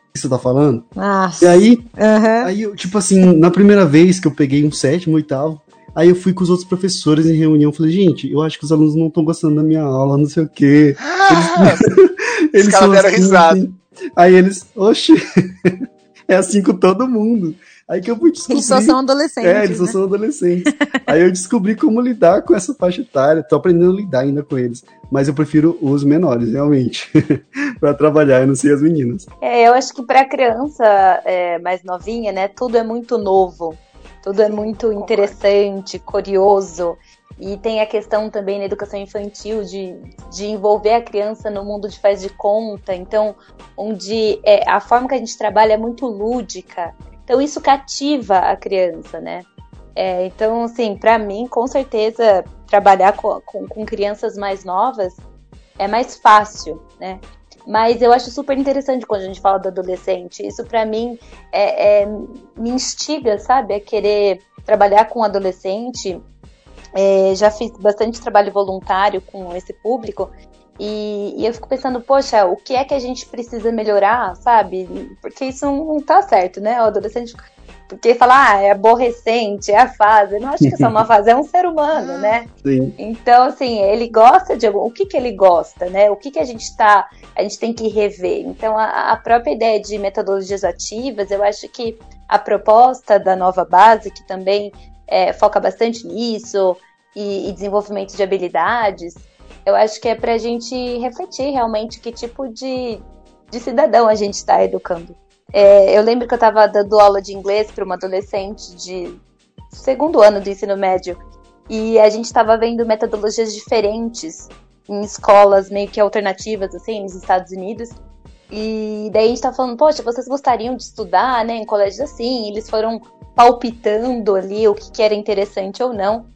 O que você tá falando? Nossa. E aí, uhum. aí eu, tipo assim, na primeira vez que eu peguei um sétimo, oitavo, Aí eu fui com os outros professores em reunião, falei, gente, eu acho que os alunos não estão gostando da minha aula, não sei o quê. Eles, <laughs> eles caras deram assim, risada. Assim. Aí eles, oxe, <laughs> é assim com todo mundo. Aí que eu fui descobrir. Eles só são adolescentes. É, eles só né? são adolescentes. <laughs> Aí eu descobri como lidar com essa faixa etária. Tô aprendendo a lidar ainda com eles. Mas eu prefiro os menores, realmente. para trabalhar, eu não sei as meninas. É, eu acho que pra criança é, mais novinha, né, tudo é muito novo. Tudo é muito interessante, curioso. E tem a questão também na educação infantil de, de envolver a criança no mundo de faz de conta. Então, onde é, a forma que a gente trabalha é muito lúdica. Então, isso cativa a criança, né? É, então, assim, para mim, com certeza, trabalhar com, com, com crianças mais novas é mais fácil, né? Mas eu acho super interessante quando a gente fala do adolescente. Isso para mim é, é, me instiga, sabe, a querer trabalhar com adolescente. É, já fiz bastante trabalho voluntário com esse público e, e, eu fico pensando, poxa, o que é que a gente precisa melhorar, sabe? Porque isso não tá certo, né? O adolescente porque falar, ah, é aborrecente, é a fase. Eu não acho que é só uma fase, é um ser humano, né? <laughs> Sim. Então, assim, ele gosta de o que que ele gosta, né? O que que a gente tá, a gente tem que rever. Então, a, a própria ideia de metodologias ativas, eu acho que a proposta da nova base, que também é, foca bastante nisso, e, e desenvolvimento de habilidades, eu acho que é para a gente refletir realmente que tipo de, de cidadão a gente está educando. É, eu lembro que eu estava dando aula de inglês para uma adolescente de segundo ano do ensino médio e a gente estava vendo metodologias diferentes em escolas meio que alternativas, assim, nos Estados Unidos. E daí a gente tá falando, poxa, vocês gostariam de estudar, né, em colégios assim? Eles foram palpitando ali o que, que era interessante ou não.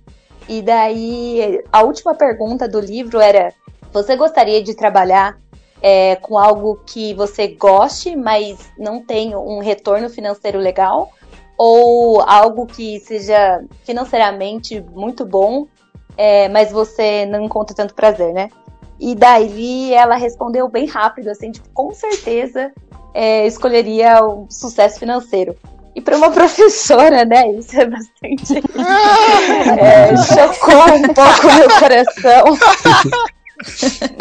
E daí a última pergunta do livro era: você gostaria de trabalhar é, com algo que você goste, mas não tem um retorno financeiro legal, ou algo que seja financeiramente muito bom, é, mas você não encontra tanto prazer, né? E daí ela respondeu bem rápido, assim, tipo, com certeza é, escolheria o sucesso financeiro. E para uma <laughs> professora, né, isso é bastante. <laughs> é, chocou um pouco meu coração. <laughs>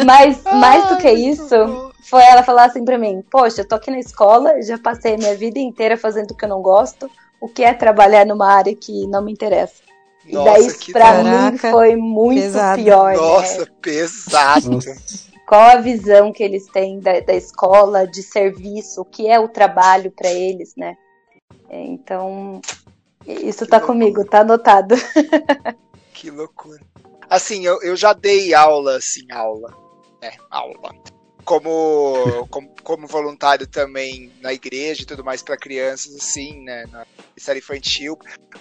Mas mais do que isso, foi ela falar assim pra mim: Poxa, eu tô aqui na escola, já passei a minha vida inteira fazendo o que eu não gosto, o que é trabalhar numa área que não me interessa. Nossa, e daí isso pra caraca, mim foi muito pesado. pior. Né? Nossa, né? pesado. Qual a visão que eles têm da, da escola, de serviço, o que é o trabalho para eles, né? É, então, isso que tá loucura. comigo, tá anotado. <laughs> Que loucura. Assim, eu, eu já dei aula, assim, aula. É, aula. Como, como, como voluntário também na igreja e tudo mais para crianças, assim, né? Na infantil.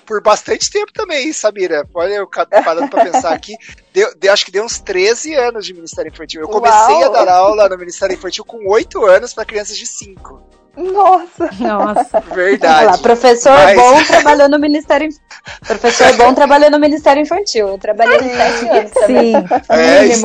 Por bastante tempo também, Samira. Olha, eu parando pra pensar aqui. Deu, deu, acho que deu uns 13 anos de Ministério Infantil. Eu comecei Uau. a dar aula no Ministério Infantil com 8 anos para crianças de 5. Nossa! Nossa! Verdade. Lá, professor Mas... bom trabalhou no Ministério Professor bom trabalhou no Ministério Infantil. Eu trabalhei em sete anos também. Sim. É, isso,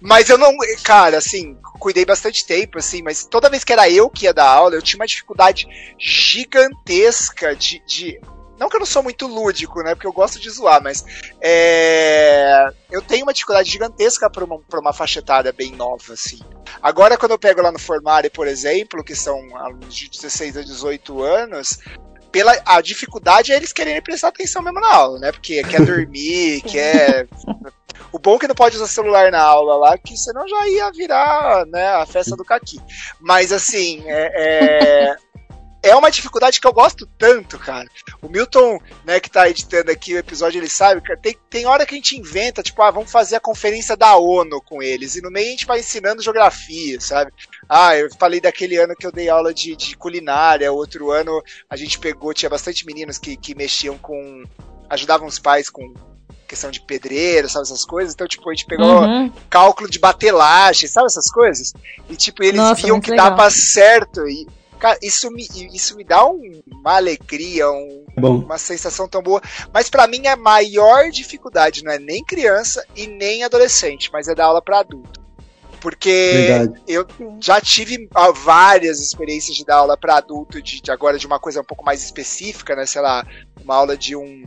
mas eu não. Cara, assim, cuidei bastante tempo, assim, mas toda vez que era eu que ia dar aula, eu tinha uma dificuldade gigantesca de, de não que eu não sou muito lúdico, né? Porque eu gosto de zoar, mas é, eu tenho uma dificuldade gigantesca para uma, uma faixa etária bem nova, assim. Agora, quando eu pego lá no Formare, por exemplo, que são alunos de 16 a 18 anos, pela a dificuldade é eles quererem prestar atenção mesmo na aula, né? Porque quer <laughs> dormir, quer O bom é que não pode usar celular na aula lá, que senão já ia virar né, a festa do caqui. Mas assim, é, é, é uma dificuldade que eu gosto tanto, cara. O Milton, né, que tá editando aqui o episódio, ele sabe, cara, tem, tem hora que a gente inventa, tipo, ah, vamos fazer a conferência da ONU com eles, e no meio a gente vai ensinando geografia, sabe? Ah, eu falei daquele ano que eu dei aula de, de culinária, outro ano a gente pegou, tinha bastante meninos que, que mexiam com. ajudavam os pais com questão de pedreiro, sabe essas coisas? Então, tipo, a gente pegou uhum. cálculo de batelagem, sabe essas coisas? E, tipo, eles Nossa, viam que legal. dava certo. E, Cara, isso me, isso me dá um, uma alegria, um, uma sensação tão boa. Mas para mim a maior dificuldade não é nem criança e nem adolescente, mas é dar aula para adulto. Porque Verdade. eu já tive várias experiências de dar aula para adulto, de, de, agora de uma coisa um pouco mais específica, né? Sei lá, uma aula de um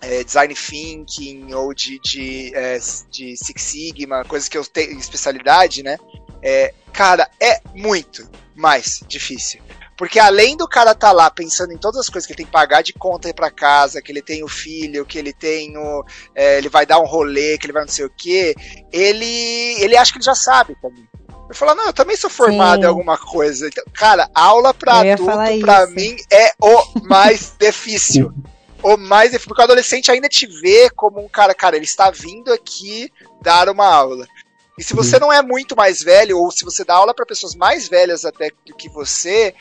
é, design thinking ou de, de, é, de Six Sigma, coisas que eu tenho especialidade, né? É, cara, é muito mais difícil. Porque além do cara tá lá pensando em todas as coisas que ele tem que pagar de conta para casa, que ele tem o filho, que ele tem o. É, ele vai dar um rolê, que ele vai não sei o quê, ele. ele acha que ele já sabe também. Ele fala, não, eu também sou formado Sim. em alguma coisa. Então, cara, aula pra eu adulto, pra mim, é o mais <laughs> difícil. o mais difícil, porque o adolescente ainda te vê como um cara, cara, ele está vindo aqui dar uma aula. E se você uhum. não é muito mais velho, ou se você dá aula para pessoas mais velhas até do que você,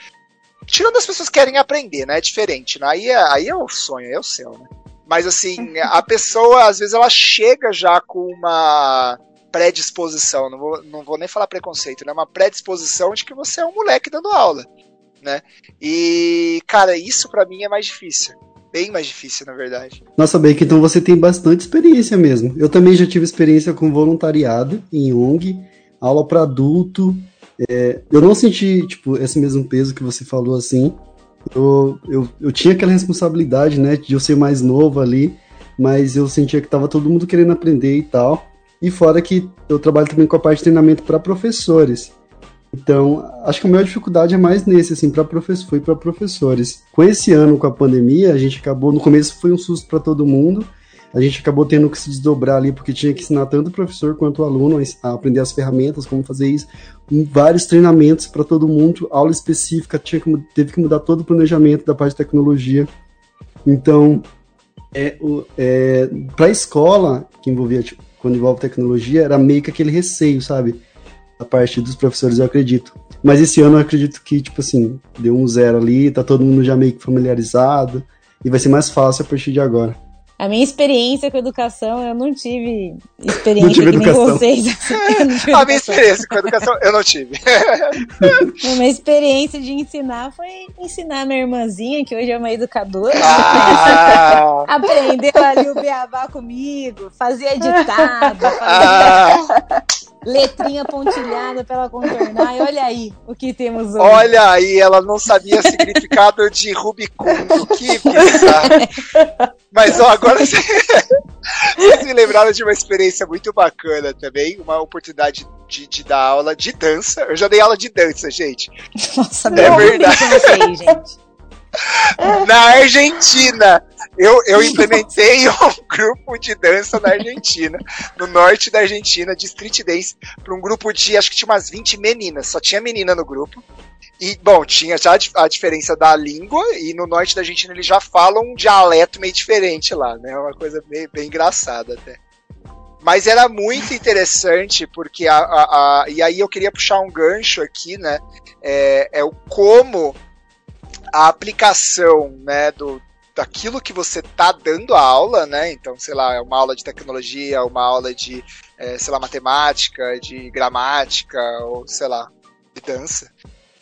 tirando as pessoas que querem aprender, né? É diferente, né? Aí é, aí é o sonho, é o céu, né? Mas assim, <laughs> a pessoa, às vezes, ela chega já com uma predisposição, não vou, não vou nem falar preconceito, né? Uma predisposição de que você é um moleque dando aula, né? E, cara, isso para mim é mais difícil bem mais difícil, na verdade. Nossa, Beck, então você tem bastante experiência mesmo. Eu também já tive experiência com voluntariado em ONG, aula para adulto. É, eu não senti, tipo, esse mesmo peso que você falou assim. Eu, eu, eu tinha aquela responsabilidade, né, de eu ser mais novo ali, mas eu sentia que tava todo mundo querendo aprender e tal. E fora que eu trabalho também com a parte de treinamento para professores. Então, acho que a maior dificuldade é mais nesse, assim, para professor, foi para professores. Com esse ano, com a pandemia, a gente acabou, no começo foi um susto para todo mundo, a gente acabou tendo que se desdobrar ali, porque tinha que ensinar tanto o professor quanto o aluno a aprender as ferramentas, como fazer isso, vários treinamentos para todo mundo, aula específica, tinha que, teve que mudar todo o planejamento da parte de tecnologia. Então, é, é, para a escola, que envolvia, tipo, quando envolve tecnologia, era meio que aquele receio, sabe? A parte dos professores, eu acredito. Mas esse ano eu acredito que, tipo assim, deu um zero ali, tá todo mundo já meio que familiarizado, e vai ser mais fácil a partir de agora. A minha experiência com educação, eu não tive experiência não tive que educação. nem vocês. <laughs> <laughs> a minha experiência com educação, eu não tive. <laughs> Uma experiência de ensinar foi ensinar minha irmãzinha, que hoje é uma educadora. Ah. Aprendeu ali o beabá comigo, fazia ditado, fazia... Ah letrinha pontilhada para ela contornar. E olha aí o que temos hoje. Olha aí, ela não sabia o significado de Rubicundo. Que bizarro. Mas ó, agora <laughs> vocês me lembraram de uma experiência muito bacana também, uma oportunidade de, de, dar aula de dança. Eu já dei aula de dança, gente. Nossa, é verdade. Vocês, gente. Na Argentina. Eu, eu implementei <laughs> um grupo de dança na Argentina, no norte da Argentina, de street dance, para um grupo de, acho que tinha umas 20 meninas, só tinha menina no grupo. E, bom, tinha já a diferença da língua, e no norte da Argentina eles já falam um dialeto meio diferente lá, né? Uma coisa bem, bem engraçada até. Mas era muito interessante, porque a, a, a, E aí eu queria puxar um gancho aqui, né? É, é o como a aplicação, né, do, daquilo que você tá dando a aula, né? Então, sei lá, é uma aula de tecnologia, uma aula de, é, sei lá, matemática, de gramática, ou sei lá, de dança.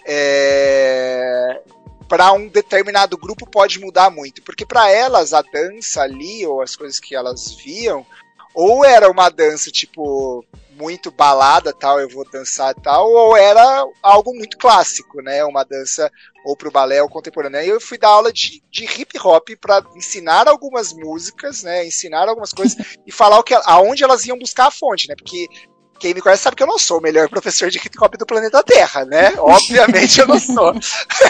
É, para um determinado grupo pode mudar muito, porque para elas a dança ali ou as coisas que elas viam, ou era uma dança tipo muito balada tal, eu vou dançar tal, ou era algo muito clássico, né? Uma dança ou pro balé ou contemporâneo. Aí eu fui dar aula de, de hip hop para ensinar algumas músicas, né? Ensinar algumas coisas <laughs> e falar o que aonde elas iam buscar a fonte, né? Porque quem me conhece sabe que eu não sou o melhor <laughs> professor de hip hop do planeta Terra, né? Obviamente eu não sou.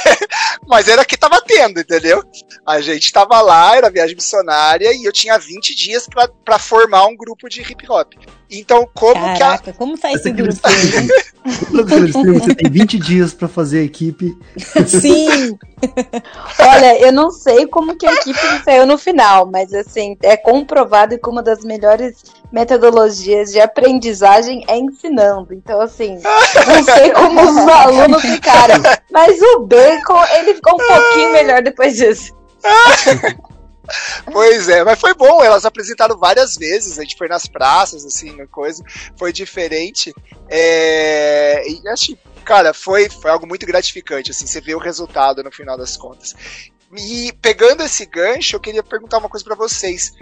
<laughs> Mas era que tava tendo, entendeu? A gente tava lá, era viagem missionária, e eu tinha 20 dias para formar um grupo de hip hop. Então, como Caraca, que a... como tá esse grupo? Você tem 20 dias para fazer a equipe. Sim! Olha, eu não sei como que a equipe saiu no final, mas assim, é comprovado que uma das melhores metodologias de aprendizagem é ensinando. Então, assim, <laughs> não sei como os <laughs> alunos ficaram. Mas o Bacon, ele ficou um pouquinho melhor depois disso. <laughs> Pois é, mas foi bom, elas apresentaram várias vezes, a gente foi nas praças, assim, coisa, foi diferente. É, e acho cara, foi, foi algo muito gratificante, assim, você vê o resultado no final das contas. E pegando esse gancho, eu queria perguntar uma coisa para vocês.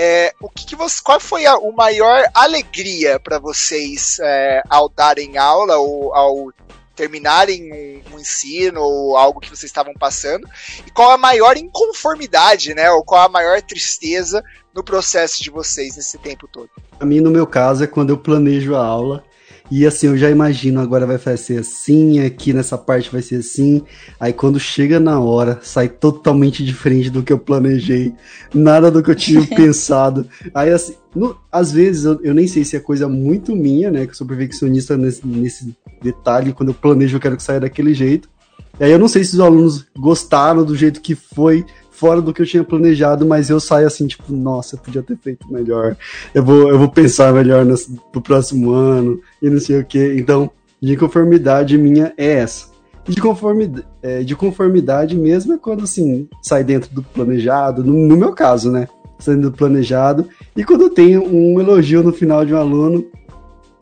É, o que, que você, qual foi a o maior alegria para vocês é, ao darem aula ou ao terminarem um, um, ensino ou algo que vocês estavam passando, e qual a maior inconformidade, né, ou qual a maior tristeza no processo de vocês nesse tempo todo? A mim, no meu caso, é quando eu planejo a aula e assim, eu já imagino, agora vai ser assim, aqui nessa parte vai ser assim. Aí quando chega na hora, sai totalmente diferente do que eu planejei. Nada do que eu tinha <laughs> pensado. Aí assim, no, às vezes eu, eu, nem sei se é coisa muito minha, né? Que eu sou perfeccionista nesse, nesse detalhe. Quando eu planejo, eu quero que saia daquele jeito. E aí eu não sei se os alunos gostaram do jeito que foi, fora do que eu tinha planejado, mas eu saio assim, tipo, nossa, eu podia ter feito melhor. Eu vou, eu vou pensar melhor no, pro próximo ano e não sei o que. Então, de conformidade minha é essa. De conformidade, é, de conformidade mesmo é quando assim, sai dentro do planejado, no, no meu caso, né? Saindo do planejado. E quando eu tenho um elogio no final de um aluno,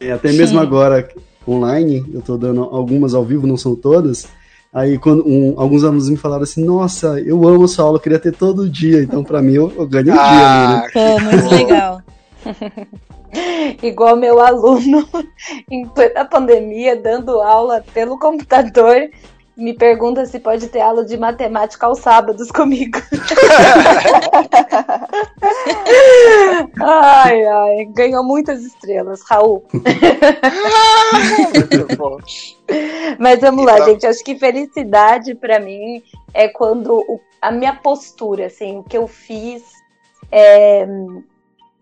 é, até mesmo Sim. agora online, eu tô dando algumas ao vivo, não são todas Aí quando um, alguns alunos me falaram assim, nossa, eu amo essa aula, eu queria ter todo dia. Então, para mim, eu, eu ganho um ah, dia. Né? Pô, muito <laughs> legal. <laughs> Igual meu aluno <laughs> em plena pandemia, dando aula pelo computador, me pergunta se pode ter aula de matemática aos sábados comigo. <laughs> ai, ai, ganhou muitas estrelas, Raul. Muito bom. Mas vamos lá, então- gente. Acho que felicidade para mim é quando o, a minha postura, assim, o que eu fiz é,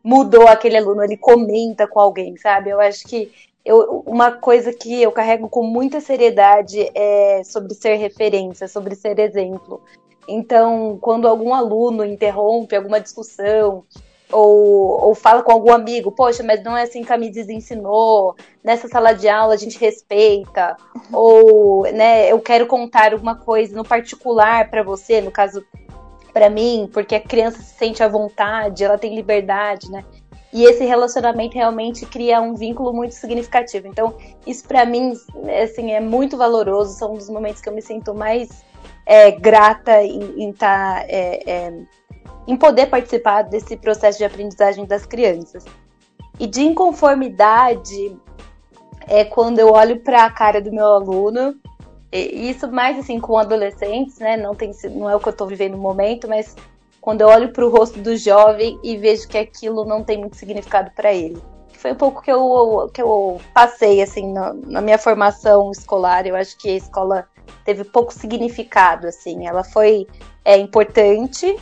mudou aquele aluno, ele comenta com alguém, sabe? Eu acho que eu, uma coisa que eu carrego com muita seriedade é sobre ser referência, sobre ser exemplo. Então, quando algum aluno interrompe alguma discussão ou, ou fala com algum amigo, poxa, mas não é assim que a Mises ensinou, nessa sala de aula a gente respeita, ou né, eu quero contar alguma coisa no particular para você, no caso para mim, porque a criança se sente à vontade, ela tem liberdade, né? E esse relacionamento realmente cria um vínculo muito significativo. Então, isso para mim, assim, é muito valoroso. São um dos momentos que eu me sinto mais é, grata em estar tá, é, é, em poder participar desse processo de aprendizagem das crianças. E de inconformidade é quando eu olho para a cara do meu aluno, isso mais assim com adolescentes, né? Não, tem, não é o que eu estou vivendo no momento, mas quando eu olho para o rosto do jovem e vejo que aquilo não tem muito significado para ele. Foi um pouco que eu, que eu passei assim na, na minha formação escolar. Eu acho que a escola teve pouco significado, assim. Ela foi é, importante,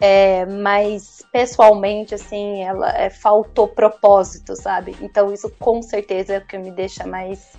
é, mas pessoalmente, assim, ela é, faltou propósito, sabe? Então isso com certeza é o que me deixa mais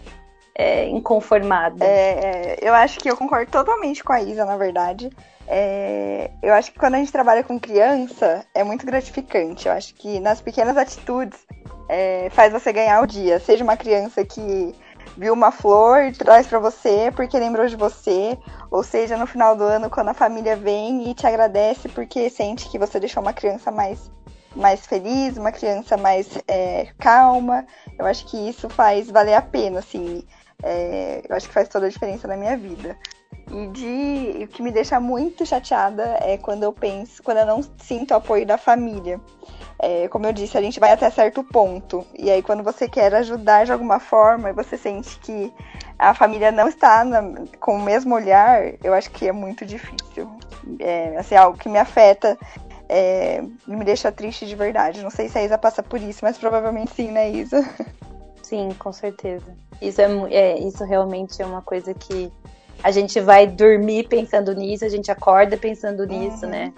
é, inconformada. É, é, eu acho que eu concordo totalmente com a Isa, na verdade. É, eu acho que quando a gente trabalha com criança é muito gratificante. Eu acho que nas pequenas atitudes é, faz você ganhar o dia. Seja uma criança que viu uma flor e traz para você porque lembrou de você, ou seja, no final do ano quando a família vem e te agradece porque sente que você deixou uma criança mais mais feliz, uma criança mais é, calma. Eu acho que isso faz valer a pena, assim. É, eu acho que faz toda a diferença na minha vida. E de o que me deixa muito chateada é quando eu penso, quando eu não sinto o apoio da família. É, como eu disse, a gente vai até certo ponto. E aí, quando você quer ajudar de alguma forma e você sente que a família não está na, com o mesmo olhar, eu acho que é muito difícil. É assim, algo que me afeta é, me deixa triste de verdade. Não sei se a Isa passa por isso, mas provavelmente sim, né, Isa? Sim, com certeza. Isso, é, é, isso realmente é uma coisa que a gente vai dormir pensando nisso, a gente acorda pensando nisso, uhum. né?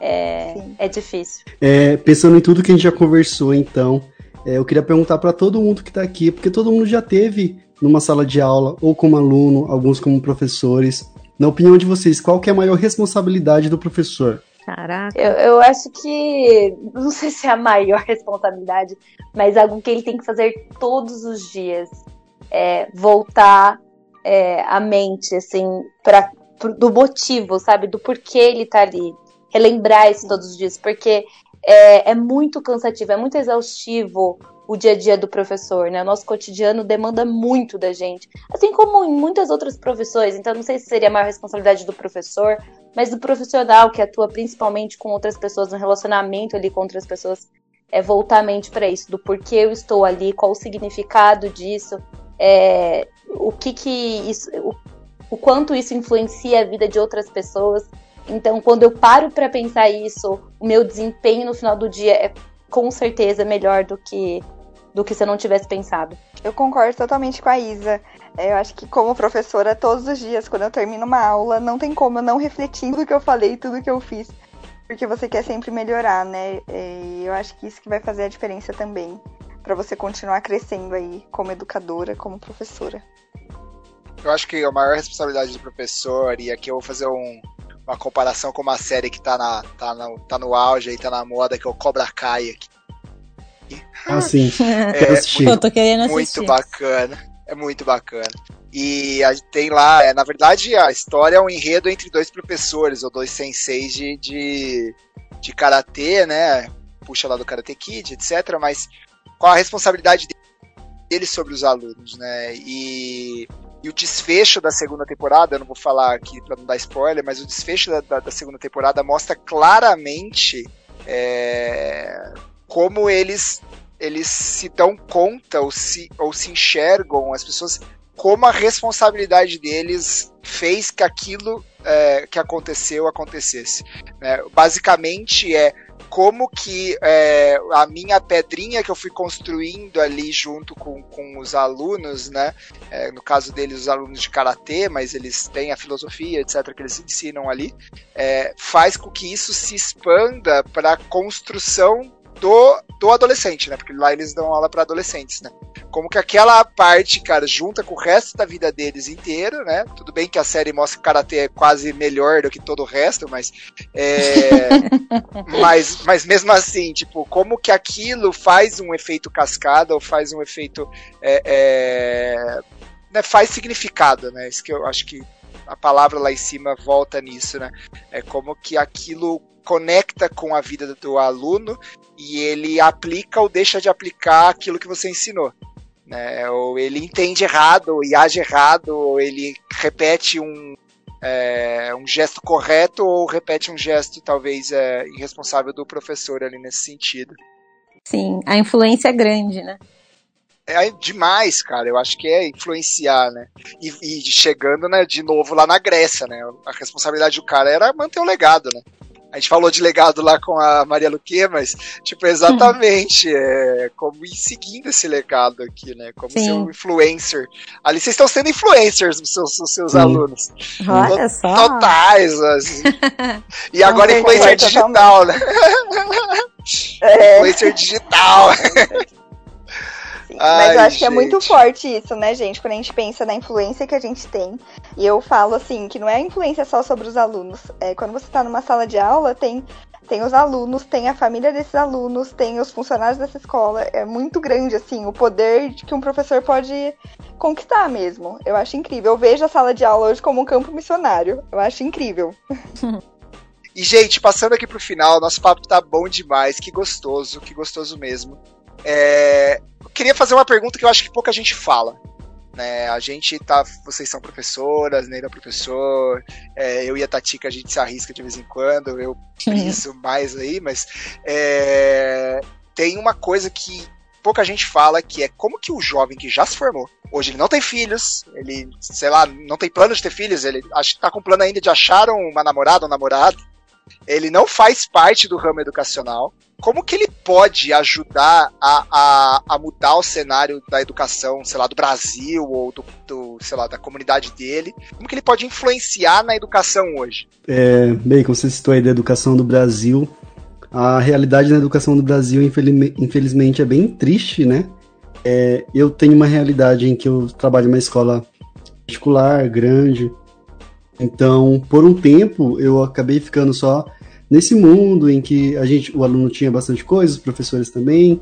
É, é difícil. É, pensando em tudo que a gente já conversou, então, é, eu queria perguntar para todo mundo que está aqui, porque todo mundo já teve numa sala de aula, ou como aluno, alguns como professores. Na opinião de vocês, qual que é a maior responsabilidade do professor? Caraca. Eu, eu acho que. Não sei se é a maior <laughs> responsabilidade, mas algo que ele tem que fazer todos os dias. É voltar é, a mente, assim, pra, do motivo, sabe? Do porquê ele tá ali. Relembrar isso todos os dias. Porque é, é muito cansativo, é muito exaustivo o dia a dia do professor, né? O nosso cotidiano demanda muito da gente, assim como em muitas outras profissões. Então, não sei se seria a maior responsabilidade do professor, mas do profissional que atua principalmente com outras pessoas, no relacionamento ali com outras pessoas, é voltar a mente para isso, do porquê eu estou ali, qual o significado disso, é, o que que isso, o, o quanto isso influencia a vida de outras pessoas. Então, quando eu paro para pensar isso, o meu desempenho no final do dia é com certeza melhor do que do que se eu não tivesse pensado. Eu concordo totalmente com a Isa. É, eu acho que como professora, todos os dias, quando eu termino uma aula, não tem como eu não refletir tudo que eu falei, tudo que eu fiz. Porque você quer sempre melhorar, né? E eu acho que isso que vai fazer a diferença também. Para você continuar crescendo aí como educadora, como professora. Eu acho que a maior responsabilidade do professor, e aqui eu vou fazer um, uma comparação com uma série que tá, na, tá, no, tá no auge aí, tá na moda, que é o Cobra Kai aqui. Ah, sim. <laughs> É, muito, tô querendo assistir. Muito bacana. É muito bacana. E a, tem lá, é, na verdade, a história é um enredo entre dois professores, ou dois senseis de, de, de karatê, né? Puxa lá do Karate Kid, etc. Mas qual a responsabilidade deles sobre os alunos, né? E e o desfecho da segunda temporada, eu não vou falar aqui para não dar spoiler, mas o desfecho da, da, da segunda temporada mostra claramente é, como eles eles se dão conta ou se, ou se enxergam, as pessoas, como a responsabilidade deles fez que aquilo é, que aconteceu acontecesse. Né? Basicamente é como que é, a minha pedrinha que eu fui construindo ali junto com, com os alunos, né? É, no caso deles, os alunos de karatê, mas eles têm a filosofia, etc., que eles ensinam ali, é, faz com que isso se expanda para a construção do, do adolescente, né? Porque lá eles dão aula para adolescentes, né? Como que aquela parte, cara, junta com o resto da vida deles inteiro, né? Tudo bem que a série mostra que o karatê é quase melhor do que todo o resto, mas é, <laughs> mas, mas mesmo assim, tipo, como que aquilo faz um efeito cascada ou faz um efeito é, é, né, faz significado, né? Isso que eu acho que a palavra lá em cima volta nisso, né? É como que aquilo conecta com a vida do aluno e ele aplica ou deixa de aplicar aquilo que você ensinou. Né? Ou ele entende errado, ou age errado, ou ele repete um, é, um gesto correto, ou repete um gesto talvez é, irresponsável do professor ali nesse sentido. Sim, a influência é grande, né? É demais, cara. Eu acho que é influenciar, né? E, e chegando, né, de novo lá na Grécia, né? A responsabilidade do cara era manter o legado, né? A gente falou de legado lá com a Maria Luque, mas, tipo, exatamente é, como ir seguindo esse legado aqui, né? Como Sim. ser um influencer. Ali vocês estão sendo influencers dos seus, dos seus alunos. Olha só. Totais, assim. <laughs> E agora influencer digital, né? <laughs> É. influencer digital. <laughs> Ai, Mas eu acho gente. que é muito forte isso, né, gente? Quando a gente pensa na influência que a gente tem. E eu falo assim, que não é influência só sobre os alunos. É, quando você está numa sala de aula, tem, tem os alunos, tem a família desses alunos, tem os funcionários dessa escola. É muito grande, assim, o poder que um professor pode conquistar mesmo. Eu acho incrível. Eu vejo a sala de aula hoje como um campo missionário. Eu acho incrível. <laughs> E, gente, passando aqui pro final, nosso papo tá bom demais. Que gostoso, que gostoso mesmo. É, queria fazer uma pergunta que eu acho que pouca gente fala. Né, a gente tá. Vocês são professoras, Neira é professor, é, eu e a Tatica a gente se arrisca de vez em quando, eu isso mais aí, mas é, tem uma coisa que pouca gente fala que é como que o jovem que já se formou, hoje ele não tem filhos, ele, sei lá, não tem plano de ter filhos, ele acho que tá com plano ainda de achar uma namorada, um namorado, ele não faz parte do ramo educacional, como que ele pode ajudar a, a, a, mudar o cenário da educação, sei lá, do Brasil ou do, do, sei lá, da comunidade dele? Como que ele pode influenciar na educação hoje? É, bem, como você citou aí da educação do Brasil, a realidade na educação do Brasil, infelizmente, é bem triste, né? É, eu tenho uma realidade em que eu trabalho em uma escola particular, grande, então, por um tempo, eu acabei ficando só nesse mundo em que a gente, o aluno tinha bastante coisa, os professores também,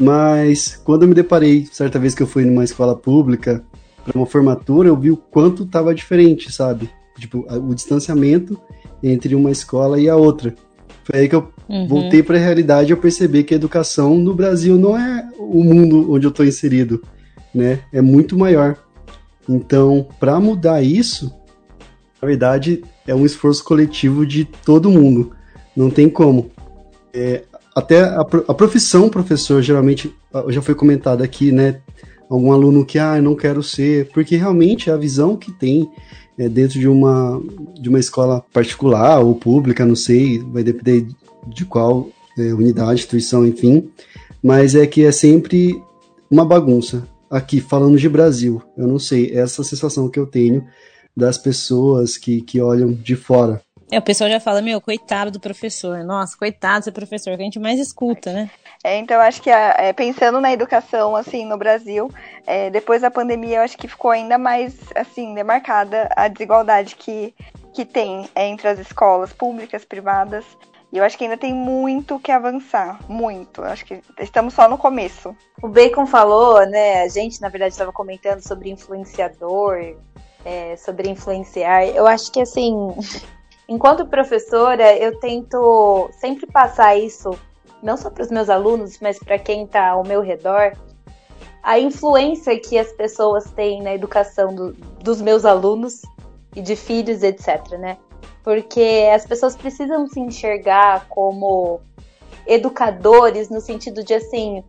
mas quando eu me deparei, certa vez que eu fui numa escola pública para uma formatura, eu vi o quanto estava diferente, sabe? Tipo, o distanciamento entre uma escola e a outra. Foi aí que eu uhum. voltei para a realidade e eu percebi que a educação no Brasil não é o mundo onde eu estou inserido, né? É muito maior. Então, para mudar isso, na verdade, é um esforço coletivo de todo mundo. Não tem como. É, até a, a, profissão professor, geralmente, já foi comentado aqui, né? Algum aluno que, ah, não quero ser, porque realmente a visão que tem é, dentro de uma, de uma escola particular ou pública, não sei, vai depender de qual é, unidade, instituição, enfim, mas é que é sempre uma bagunça. Aqui, falando de Brasil, eu não sei, essa sensação que eu tenho das pessoas que, que olham de fora. É, o pessoal já fala, meu, coitado do professor. Nossa, coitado do professor, que a gente mais escuta, né? É, então, acho que é, pensando na educação, assim, no Brasil, é, depois da pandemia, eu acho que ficou ainda mais, assim, demarcada a desigualdade que, que tem entre as escolas públicas, privadas. E eu acho que ainda tem muito que avançar, muito. Eu acho que estamos só no começo. O Bacon falou, né? A gente, na verdade, estava comentando sobre influenciador, é, sobre influenciar. Eu acho que assim, enquanto professora, eu tento sempre passar isso, não só para os meus alunos, mas para quem está ao meu redor, a influência que as pessoas têm na educação do, dos meus alunos e de filhos, etc, né? Porque as pessoas precisam se enxergar como educadores no sentido de assim,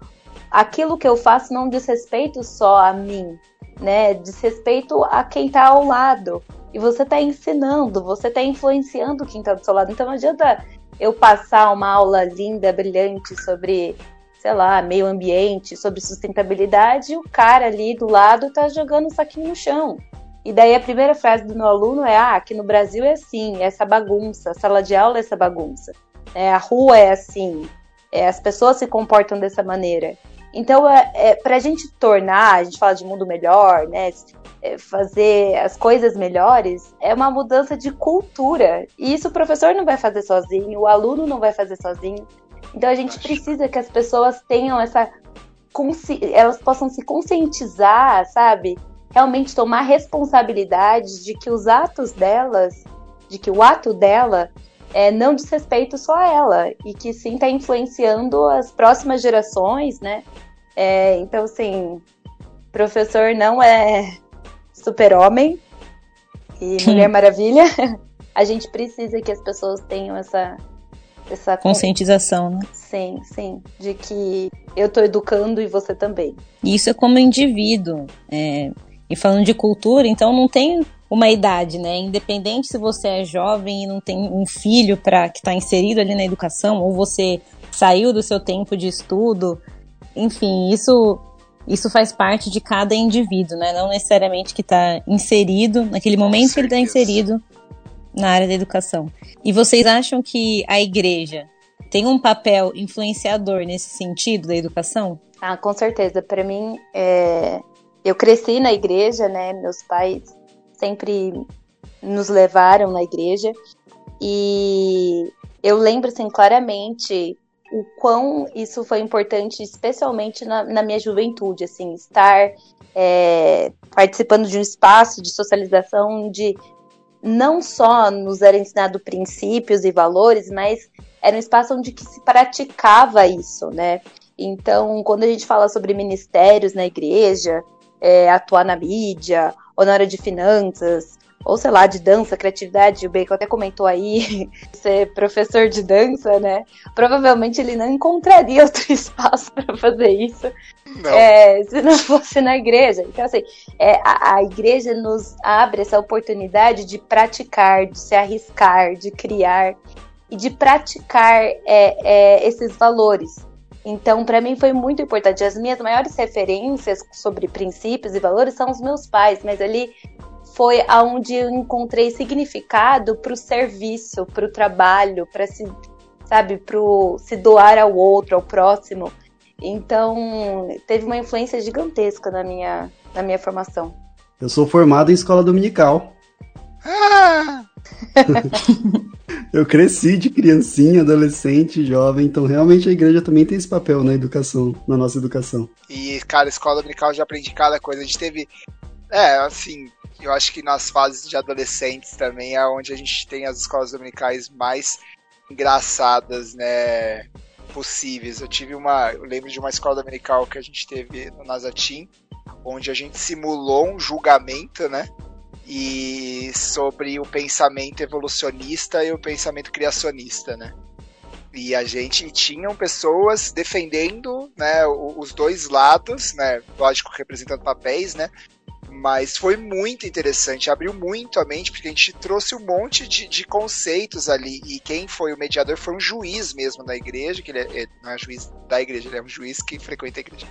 aquilo que eu faço não diz respeito só a mim, né? Diz respeito a quem está ao lado. E você está ensinando, você está influenciando quem está do seu lado. Então não adianta eu passar uma aula linda, brilhante sobre, sei lá, meio ambiente, sobre sustentabilidade, e o cara ali do lado está jogando um saquinho no chão. E daí a primeira frase do meu aluno é: ah, aqui no Brasil é assim, é essa bagunça, a sala de aula é essa bagunça, é, a rua é assim, é, as pessoas se comportam dessa maneira. Então, é, é para a gente tornar, a gente fala de mundo melhor, né? É, fazer as coisas melhores, é uma mudança de cultura. E isso o professor não vai fazer sozinho, o aluno não vai fazer sozinho. Então a gente precisa que as pessoas tenham essa. elas possam se conscientizar, sabe? Realmente tomar responsabilidade de que os atos delas, de que o ato dela é, não diz respeito só a ela e que sim está influenciando as próximas gerações, né? É, então, assim, professor não é super-homem e Mulher Maravilha. <laughs> A gente precisa que as pessoas tenham essa, essa conscientização, né? Sim, sim, de que eu tô educando e você também. Isso é como indivíduo. É, e falando de cultura, então não tem uma idade, né? Independente se você é jovem e não tem um filho para que está inserido ali na educação, ou você saiu do seu tempo de estudo enfim, isso isso faz parte de cada indivíduo, né? Não necessariamente que está inserido, naquele momento que ele está inserido na área da educação. E vocês acham que a igreja tem um papel influenciador nesse sentido da educação? Ah, com certeza. Para mim, é... eu cresci na igreja, né? Meus pais sempre nos levaram na igreja e eu lembro assim claramente o quão isso foi importante, especialmente na, na minha juventude, assim, estar é, participando de um espaço de socialização onde não só nos era ensinado princípios e valores, mas era um espaço onde que se praticava isso, né? Então, quando a gente fala sobre ministérios na igreja, é, atuar na mídia, ou na área de finanças, ou sei lá, de dança, criatividade, o Bacon até comentou aí, <laughs> ser professor de dança, né? Provavelmente ele não encontraria <laughs> outro espaço para fazer isso não. É, se não fosse na igreja. Então, assim, é, a, a igreja nos abre essa oportunidade de praticar, de se arriscar, de criar. e de praticar é, é, esses valores. Então, para mim foi muito importante. As minhas maiores referências sobre princípios e valores são os meus pais, mas ali foi aonde eu encontrei significado para o serviço, para o trabalho, para se, sabe, para se doar ao outro, ao próximo. Então, teve uma influência gigantesca na minha, na minha formação. Eu sou formado em escola dominical. Ah! <laughs> eu cresci de criancinha, adolescente, jovem, então realmente a igreja também tem esse papel na educação, na nossa educação. E, cara, escola dominical eu já aprendi cada coisa. A gente teve. É, assim, eu acho que nas fases de adolescentes também é onde a gente tem as escolas dominicais mais engraçadas, né? Possíveis. Eu tive uma. Eu lembro de uma escola dominical que a gente teve no Nazatim, onde a gente simulou um julgamento, né? e sobre o pensamento evolucionista e o pensamento criacionista, né? E a gente tinham pessoas defendendo, né, os dois lados, né, lógico representando papéis, né, mas foi muito interessante, abriu muito a mente, porque a gente trouxe um monte de, de conceitos ali, e quem foi o mediador foi um juiz mesmo da igreja, que ele é, é não é juiz da igreja, ele é um juiz que frequenta a igreja.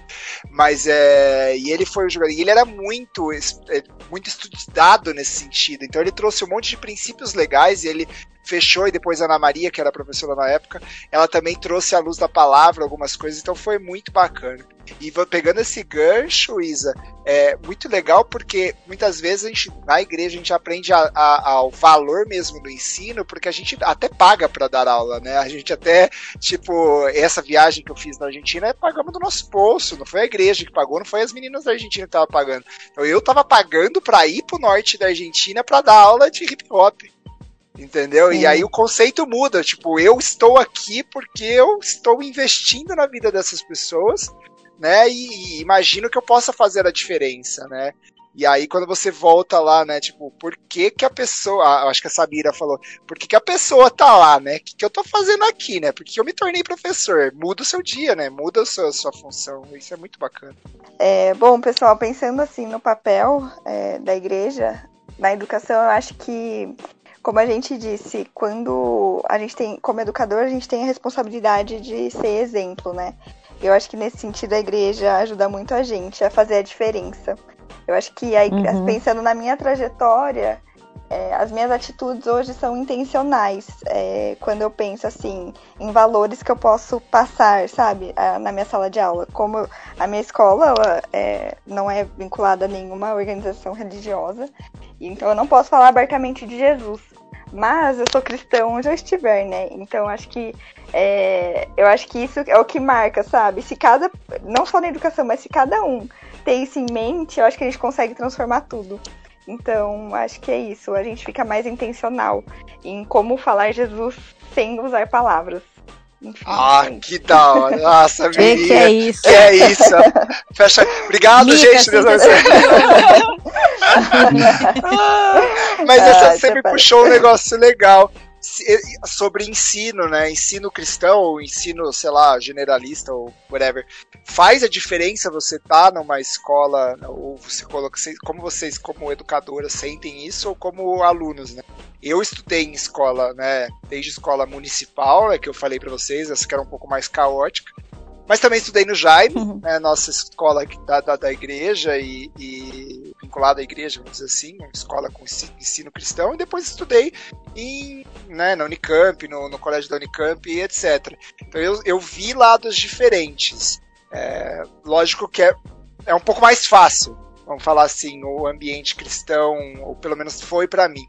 Mas é. E ele foi o jogador. E ele era muito, é, muito estudado nesse sentido. Então ele trouxe um monte de princípios legais e ele fechou, e depois a Ana Maria, que era professora na época, ela também trouxe à luz da palavra algumas coisas, então foi muito bacana. E pegando esse gancho, Isa, é muito legal porque muitas vezes a gente, na igreja a gente aprende a, a, ao valor mesmo do ensino, porque a gente até paga para dar aula, né? A gente até, tipo, essa viagem que eu fiz na Argentina, pagamos do nosso bolso, não foi a igreja que pagou, não foi as meninas da Argentina que estavam pagando. Então eu tava pagando para ir pro norte da Argentina para dar aula de hip hop. Entendeu? Sim. E aí o conceito muda. Tipo, eu estou aqui porque eu estou investindo na vida dessas pessoas, né? E, e imagino que eu possa fazer a diferença, né? E aí, quando você volta lá, né, tipo, por que que a pessoa, ah, acho que a Sabira falou, por que que a pessoa tá lá, né? O que que eu tô fazendo aqui, né? Por que eu me tornei professor? Muda o seu dia, né? Muda a sua, a sua função. Isso é muito bacana. É, bom, pessoal, pensando assim no papel é, da igreja, na educação, eu acho que como a gente disse, quando a gente tem, como educador, a gente tem a responsabilidade de ser exemplo, né? Eu acho que nesse sentido a igreja ajuda muito a gente a fazer a diferença. Eu acho que, a igreja, uhum. pensando na minha trajetória, é, as minhas atitudes hoje são intencionais. É, quando eu penso assim em valores que eu posso passar, sabe, na minha sala de aula. Como a minha escola ela, é, não é vinculada a nenhuma organização religiosa, então eu não posso falar abertamente de Jesus. Mas eu sou cristão onde eu estiver, né? Então acho que é, eu acho que isso é o que marca, sabe? Se cada, não só na educação, mas se cada um tem isso em mente, eu acho que a gente consegue transformar tudo. Então, acho que é isso. A gente fica mais intencional em como falar Jesus sem usar palavras. Enfim, ah, é que da hora. Nossa, menina. Que é isso. Que é isso. Fecha. Obrigado, Mica, gente. Deus <laughs> Mas ah, essa sempre puxou um negócio legal sobre ensino, né? Ensino cristão ou ensino, sei lá, generalista ou whatever. Faz a diferença você tá numa escola ou você coloca, como vocês como educadoras sentem isso ou como alunos, né? Eu estudei em escola, né? Desde escola municipal, é que eu falei para vocês, essa que era um pouco mais caótica. Mas também estudei no Jaime, uhum. né, nossa escola da, da, da igreja e, e, vinculada à igreja, vamos dizer assim, uma escola com ensino cristão, e depois estudei em, né, na Unicamp, no, no colégio da Unicamp e etc. Então eu, eu vi lados diferentes. É, lógico que é, é um pouco mais fácil, vamos falar assim, o ambiente cristão, ou pelo menos foi para mim.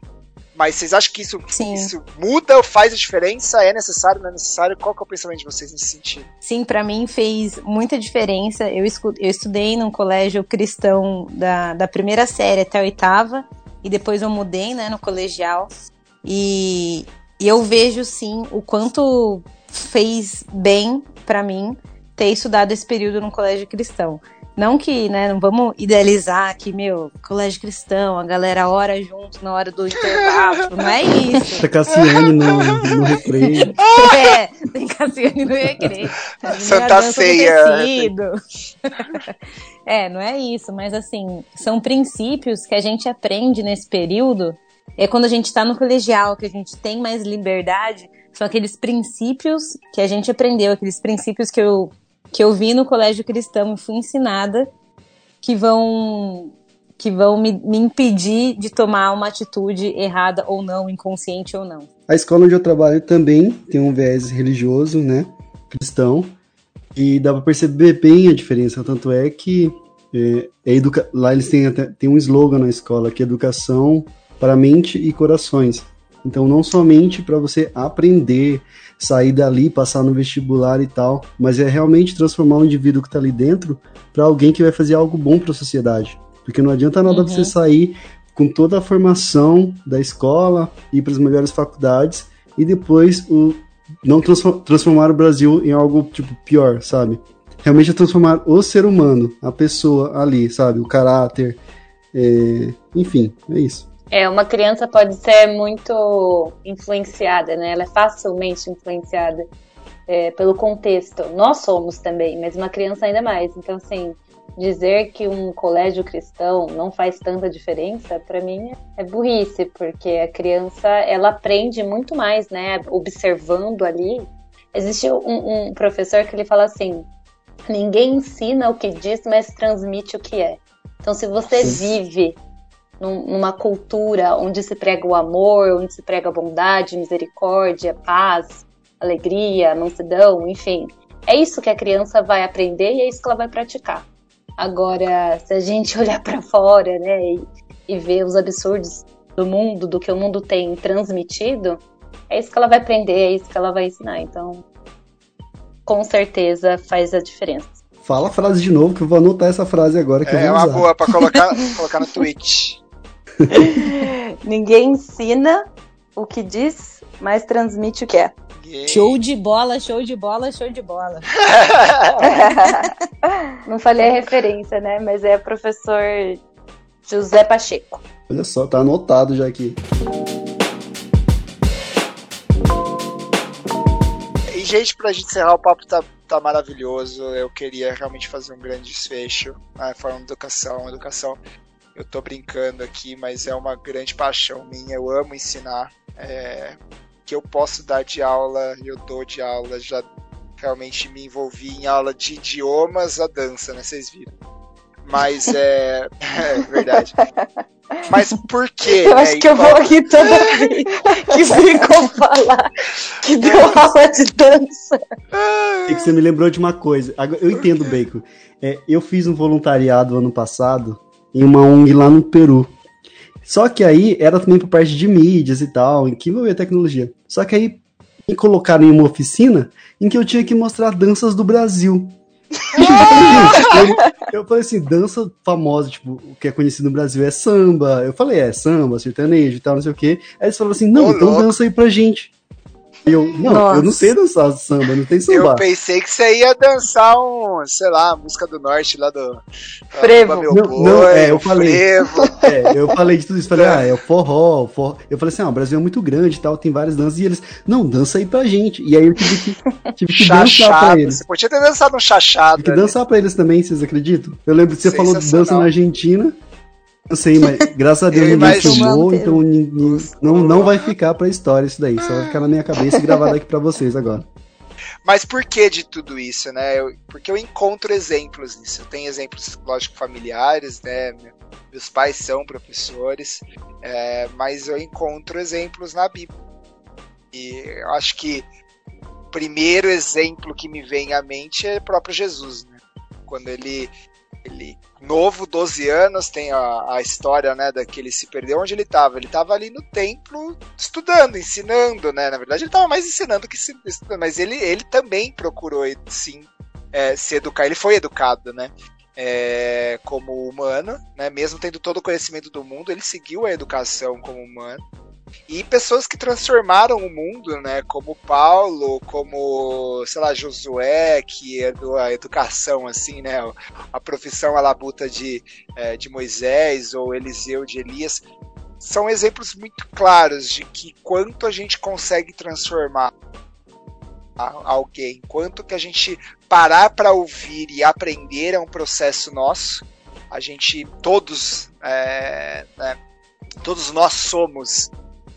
Mas vocês acham que isso, isso muda ou faz a diferença? É necessário, não é necessário? Qual que é o pensamento de vocês nesse sentido? Sim, para mim fez muita diferença. Eu, eu estudei num colégio cristão da, da primeira série até a oitava, e depois eu mudei né, no colegial. E, e eu vejo sim o quanto fez bem para mim ter estudado esse período no colégio cristão. Não que, né, não vamos idealizar que, meu, colégio cristão, a galera ora junto na hora do intervalo, não é isso. Tem Cassiane no, no recreio. <laughs> É, tem Cassiane no recreio. Santa Ceia. <laughs> é, não é isso, mas assim, são princípios que a gente aprende nesse período. É quando a gente tá no colegial, que a gente tem mais liberdade São aqueles princípios que a gente aprendeu, aqueles princípios que eu, que eu vi no colégio cristão e fui ensinada, que vão que vão me, me, impedir de tomar uma atitude errada ou não, inconsciente ou não. A escola onde eu trabalho também tem um viés religioso, né, cristão, e dá para perceber bem a diferença. Tanto é que é, é educa... lá eles têm até tem um slogan na escola que é educação para mente e corações. Então não somente para você aprender, sair dali, passar no vestibular e tal, mas é realmente transformar o indivíduo que está ali dentro para alguém que vai fazer algo bom para a sociedade. Porque não adianta nada uhum. você sair com toda a formação da escola, ir para as melhores faculdades e depois o, não transformar o Brasil em algo tipo pior, sabe? Realmente é transformar o ser humano, a pessoa ali, sabe? O caráter, é... enfim, é isso. É, uma criança pode ser muito influenciada, né? Ela é facilmente influenciada é, pelo contexto. Nós somos também, mas uma criança ainda mais. Então, assim, dizer que um colégio cristão não faz tanta diferença, para mim é burrice, porque a criança ela aprende muito mais, né? Observando ali. Existe um, um professor que ele fala assim: ninguém ensina o que diz, mas transmite o que é. Então, se você vive numa cultura onde se prega o amor, onde se prega a bondade, misericórdia, paz, alegria, mansidão, enfim, é isso que a criança vai aprender e é isso que ela vai praticar. Agora, se a gente <laughs> olhar para fora, né, e, e ver os absurdos do mundo, do que o mundo tem transmitido, é isso que ela vai aprender, é isso que ela vai ensinar. Então, com certeza faz a diferença. Fala a frase de novo, que eu vou anotar essa frase agora que é, eu vou usar. É uma boa para colocar, <laughs> colocar no tweet. <laughs> Ninguém ensina o que diz, mas transmite o que é. Show de bola, show de bola, show de bola. <laughs> Não falei a referência, né? Mas é professor José Pacheco. Olha só, tá anotado já aqui. E, gente, pra gente encerrar, o papo tá, tá maravilhoso. Eu queria realmente fazer um grande desfecho. Né? Falando de educação, educação. Eu tô brincando aqui, mas é uma grande paixão minha. Eu amo ensinar. É, que eu posso dar de aula, eu dou de aula, já realmente me envolvi em aula de idiomas, a dança, né? Vocês viram. Mas é, <laughs> é verdade. Mas por quê? Eu acho né? que eu vou rir toda vez <laughs> que ficam falar que deu aula de dança. É que você me lembrou de uma coisa. Eu entendo, Bacon. É, eu fiz um voluntariado ano passado em uma ONG lá no Peru. Só que aí era também por parte de mídias e tal, em que envolvia tecnologia. Só que aí me colocaram em uma oficina em que eu tinha que mostrar danças do Brasil. <laughs> eu, eu falei assim, dança famosa, tipo, o que é conhecido no Brasil é samba. Eu falei, é, samba, sertanejo e tal, não sei o quê. Aí eles falaram assim, não, então dança aí pra gente. Eu, não, Nossa. eu não sei dançar samba, não tem samba. Eu pensei que você ia dançar um, sei lá, a música do norte lá do. Frevo. Não, boi, não, é, eu falei. Frevo. <laughs> É, eu falei de tudo isso. Falei, ah, é o forró, o forró. Eu falei assim, ah, o Brasil é muito grande e tal, tem várias danças. E eles, não, dança aí pra gente. E aí eu tive que, tive que dançar pra eles. Você podia ter dançado um chachado. Tive que dançar pra eles também, vocês acreditam? Eu lembro que você falou de dança na Argentina. Eu sei, mas graças a Deus ninguém filmou, então ninguém, não, não vai ficar pra história isso daí. Só vai ficar na minha cabeça e gravado aqui pra vocês agora. Mas por que de tudo isso, né? Eu, porque eu encontro exemplos nisso. Eu tenho exemplos, lógico, familiares, né? Meus pais são professores, é, mas eu encontro exemplos na Bíblia. E eu acho que o primeiro exemplo que me vem à mente é o próprio Jesus, né? Quando ele ele novo, 12 anos, tem a, a história, né, daquele se perdeu onde ele estava. Ele estava ali no templo estudando, ensinando, né? Na verdade, ele estava mais ensinando que se, estudando, mas ele, ele também procurou, sim, é, se educar. Ele foi educado, né? É, como humano, né? Mesmo tendo todo o conhecimento do mundo, ele seguiu a educação como humano e pessoas que transformaram o mundo, né? Como Paulo, como, sei lá, Josué, que é a educação, assim, né? A profissão à labuta de, é, de Moisés, ou Eliseu de Elias, são exemplos muito claros de que quanto a gente consegue transformar alguém, quanto que a gente parar para ouvir e aprender é um processo nosso. A gente, todos, é, né, todos nós somos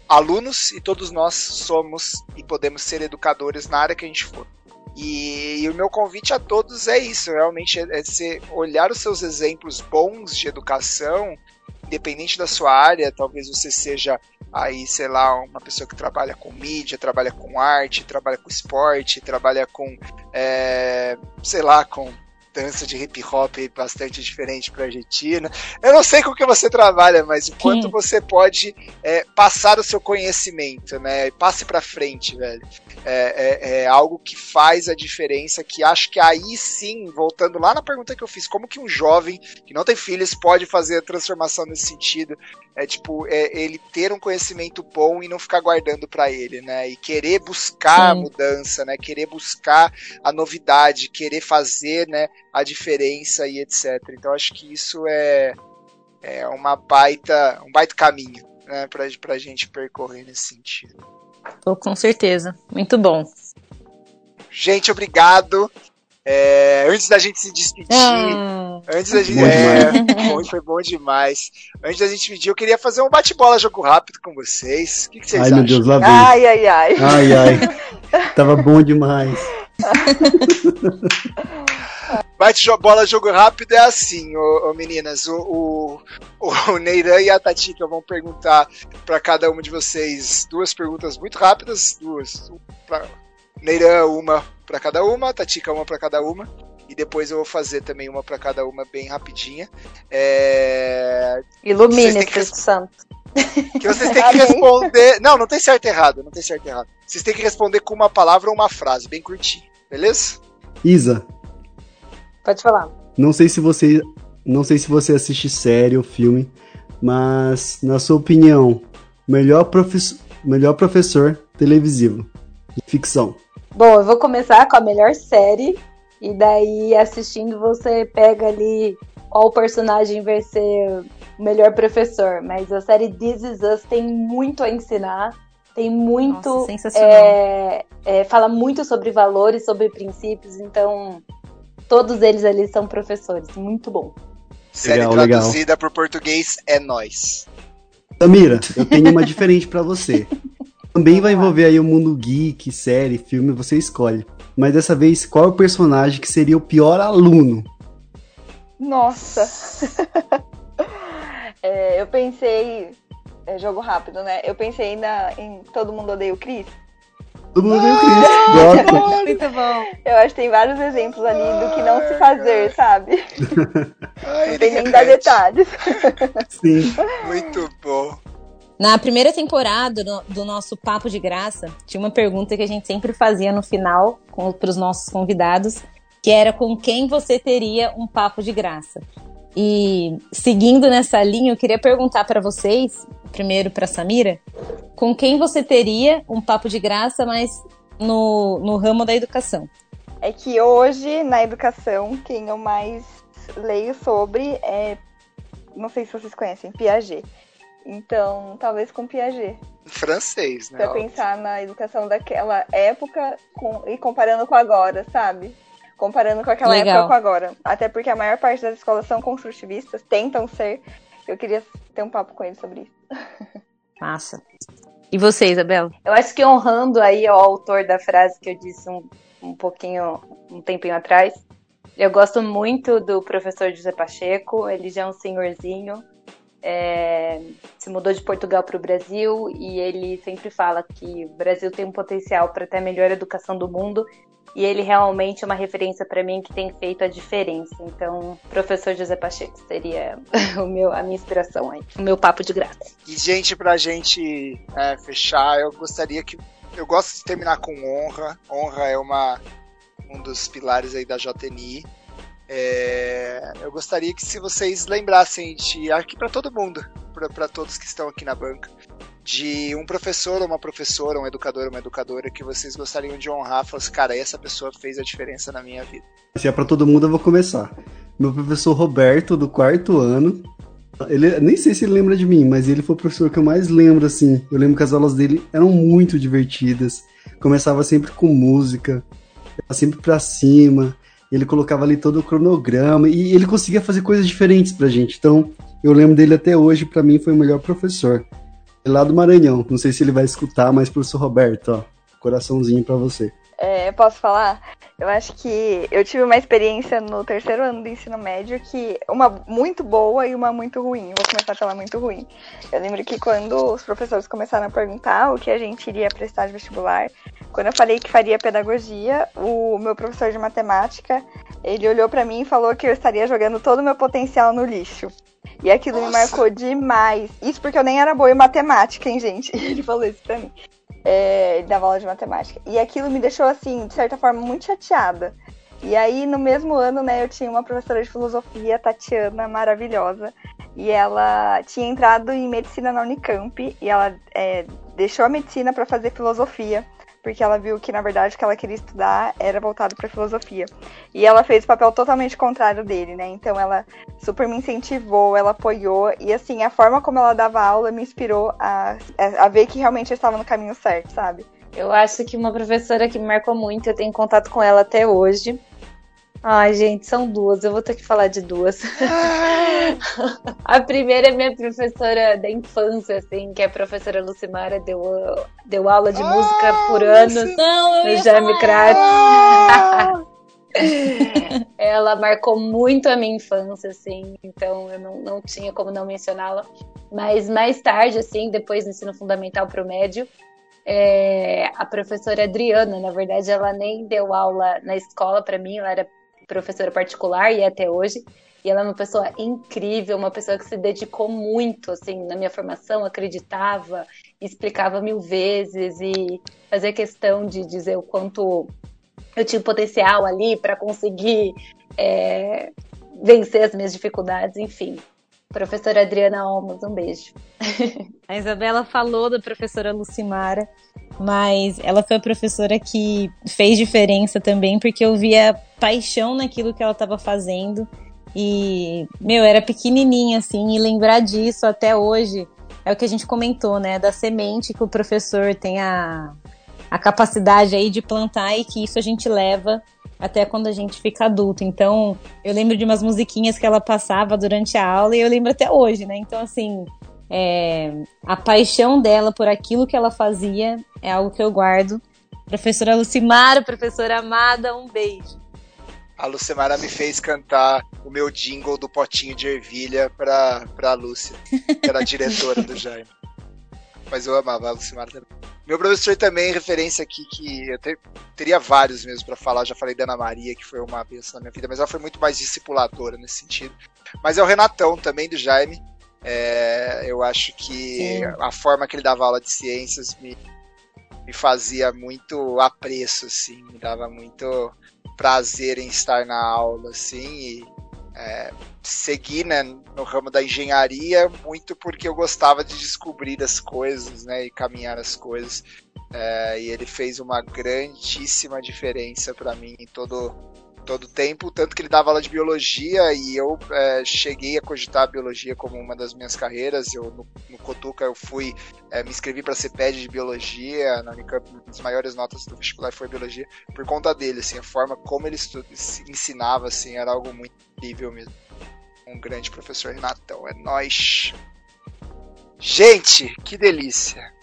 alunos e todos nós somos e podemos ser educadores na área que a gente for. E, e, o meu convite a todos é isso, realmente é, é ser, olhar os seus exemplos bons de educação, independente da sua área, talvez você seja aí, sei lá, uma pessoa que trabalha com mídia, trabalha com arte, trabalha com esporte, trabalha com, é, sei lá, com dança de hip hop bastante diferente para Argentina. Eu não sei com que você trabalha, mas o quanto sim. você pode é, passar o seu conhecimento, né? Passe para frente, velho. É, é, é, algo que faz a diferença, que acho que aí sim, voltando lá na pergunta que eu fiz, como que um jovem que não tem filhos pode fazer a transformação nesse sentido? É tipo, é, ele ter um conhecimento bom e não ficar guardando para ele, né? E querer buscar a mudança, né? Querer buscar a novidade, querer fazer, né? a diferença e etc. Então acho que isso é, é uma baita, um baita caminho né, para a gente percorrer nesse sentido. Tô com certeza. Muito bom. Gente, obrigado. É, antes da gente se despedir, hum. antes da gente. É, foi bom demais. Antes da gente pedir, eu queria fazer um bate-bola jogo rápido com vocês. O que, que vocês ai, acham? Ai, meu Deus, lá vem. Ai, ai, ai. Ai, ai. Tava bom demais. <laughs> Bate bola jogo rápido é assim, ô, ô meninas. O, o, o <laughs> Neiran e a Tatika vão perguntar para cada uma de vocês duas perguntas muito rápidas, duas. Pra, Neiran, uma para cada uma, Tatika, uma para cada uma. E depois eu vou fazer também uma para cada uma bem rapidinha. É... Ilumine, Espírito que... Santo. Que vocês têm <laughs> que responder. Não, não tem certo e errado, não tem certo e errado. Vocês têm que responder com uma palavra ou uma frase, bem curtinho, beleza? Isa, Pode falar. Não sei se você, não sei se você assiste série ou filme, mas na sua opinião, melhor, professor, melhor professor televisivo de ficção. Bom, eu vou começar com a melhor série e daí assistindo você pega ali qual personagem vai ser o melhor professor. Mas a série This Is Us tem muito a ensinar. Tem muito. Nossa, sensacional. É, é, fala muito sobre valores, sobre princípios. Então, Todos eles ali são professores. Muito bom. Série legal, traduzida para o português é nós. Samira, eu tenho uma diferente para você. <laughs> Também vai envolver aí o mundo geek, série, filme, você escolhe. Mas dessa vez, qual é o personagem que seria o pior aluno? Nossa! <laughs> é, eu pensei. É, jogo rápido, né? Eu pensei na, em Todo Mundo Odeia o Chris. Todo mundo odeia o Chris. Gosta. <laughs> Muito bom. Eu acho que tem vários exemplos ali do que não se fazer, sabe? Ai, não tem nem dar detalhes. Sim. Muito bom. Na primeira temporada do, nosso Papo de Graça, tinha uma pergunta que a gente sempre fazia no final para os nossos convidados, que era com quem você teria um papo de graça. E seguindo nessa linha, eu queria perguntar para vocês, primeiro para Samira, com quem você teria um papo de graça, mas no, no ramo da educação? É que hoje, na educação, quem eu mais leio sobre é. Não sei se vocês conhecem, Piaget. Então, talvez com Piaget. Francês, né? Pra pensar na educação daquela época com, e comparando com agora, sabe? comparando com aquela Legal. época com agora. Até porque a maior parte das escolas são construtivistas, tentam ser. Eu queria ter um papo com ele sobre isso. Massa. E você, Isabela? Eu acho que honrando aí o autor da frase que eu disse um, um pouquinho, um tempinho atrás, eu gosto muito do professor José Pacheco, ele já é um senhorzinho, é, se mudou de Portugal para o Brasil e ele sempre fala que o Brasil tem um potencial para ter a melhor educação do mundo e ele realmente é uma referência para mim que tem feito a diferença. Então, professor José Pacheco seria <laughs> o meu, a minha inspiração aí, o meu papo de graça. E, gente, para a gente é, fechar, eu gostaria que. Eu gosto de terminar com honra. Honra é uma, um dos pilares aí da JNI. É, eu gostaria que se vocês lembrassem de aqui para todo mundo, para todos que estão aqui na banca, de um professor ou uma professora, um educador ou uma educadora que vocês gostariam de honrar, falar assim, cara, essa pessoa fez a diferença na minha vida. Se é para todo mundo, eu vou começar. Meu professor Roberto, do quarto ano, ele, nem sei se ele lembra de mim, mas ele foi o professor que eu mais lembro, assim. Eu lembro que as aulas dele eram muito divertidas. Começava sempre com música, sempre pra cima. Ele colocava ali todo o cronograma e ele conseguia fazer coisas diferentes pra gente. Então, eu lembro dele até hoje, para mim foi o melhor professor. Lá do Maranhão. Não sei se ele vai escutar, mas professor Roberto, ó, coraçãozinho para você. É, posso falar? Eu acho que eu tive uma experiência no terceiro ano do ensino médio que uma muito boa e uma muito ruim. Vou começar pela muito ruim. Eu lembro que quando os professores começaram a perguntar o que a gente iria prestar de vestibular, quando eu falei que faria pedagogia, o meu professor de matemática, ele olhou para mim e falou que eu estaria jogando todo o meu potencial no lixo. E aquilo Nossa. me marcou demais. Isso porque eu nem era boa em matemática, hein, gente? <laughs> Ele falou isso pra mim é, dava aula de matemática. E aquilo me deixou, assim, de certa forma, muito chateada. E aí, no mesmo ano, né, eu tinha uma professora de filosofia, Tatiana, maravilhosa, e ela tinha entrado em medicina na Unicamp, e ela é, deixou a medicina para fazer filosofia porque ela viu que na verdade o que ela queria estudar era voltado para filosofia. E ela fez o papel totalmente contrário dele, né? Então ela super me incentivou, ela apoiou e assim, a forma como ela dava aula me inspirou a, a ver que realmente eu estava no caminho certo, sabe? Eu acho que uma professora que me marcou muito, eu tenho contato com ela até hoje, Ai, gente, são duas. Eu vou ter que falar de duas. <laughs> a primeira é minha professora da infância, assim, que é a professora Lucimara, deu, deu aula de ah, música por anos não, no Jaime Kratz. <laughs> ela marcou muito a minha infância, assim, então eu não, não tinha como não mencioná-la. Mas mais tarde, assim, depois do ensino fundamental para o médio, é, a professora Adriana, na verdade, ela nem deu aula na escola para mim, ela era professora particular e é até hoje. E ela é uma pessoa incrível, uma pessoa que se dedicou muito, assim, na minha formação, acreditava, explicava mil vezes e fazia questão de dizer o quanto eu tinha potencial ali para conseguir é, vencer as minhas dificuldades, enfim. Professora Adriana Olmos, um beijo. A Isabela falou da professora Lucimara, mas ela foi a professora que fez diferença também, porque eu via paixão naquilo que ela estava fazendo. E, meu, era pequenininha, assim, e lembrar disso até hoje é o que a gente comentou, né? Da semente que o professor tem a, a capacidade aí de plantar e que isso a gente leva até quando a gente fica adulto. Então, eu lembro de umas musiquinhas que ela passava durante a aula e eu lembro até hoje, né? Então, assim, é, a paixão dela por aquilo que ela fazia é algo que eu guardo. Professora Lucimara, professora amada, um beijo. A Lucimara me fez cantar o meu jingle do potinho de ervilha pra, pra Lúcia, que era a diretora do Jaime. Mas eu amava a Lucimara também. Meu professor também, referência aqui, que eu ter, teria vários mesmo para falar. Já falei da Ana Maria, que foi uma bênção na minha vida, mas ela foi muito mais discipuladora nesse sentido. Mas é o Renatão também, do Jaime. É, eu acho que Sim. a forma que ele dava aula de ciências me, me fazia muito apreço, assim, me dava muito prazer em estar na aula, assim, e é, segui né, no ramo da engenharia muito porque eu gostava de descobrir as coisas, né, e caminhar as coisas. É, e ele fez uma grandíssima diferença para mim em todo todo tempo, tanto que ele dava aula de biologia e eu é, cheguei a cogitar a biologia como uma das minhas carreiras. Eu no, no Cotuca eu fui é, me inscrevi para CPED de biologia na Unicamp, uma das maiores notas do vestibular foi biologia por conta dele, assim, a forma como ele ensinava assim era algo muito incrível mesmo. Um grande professor Renatão, é nós. Gente, que delícia.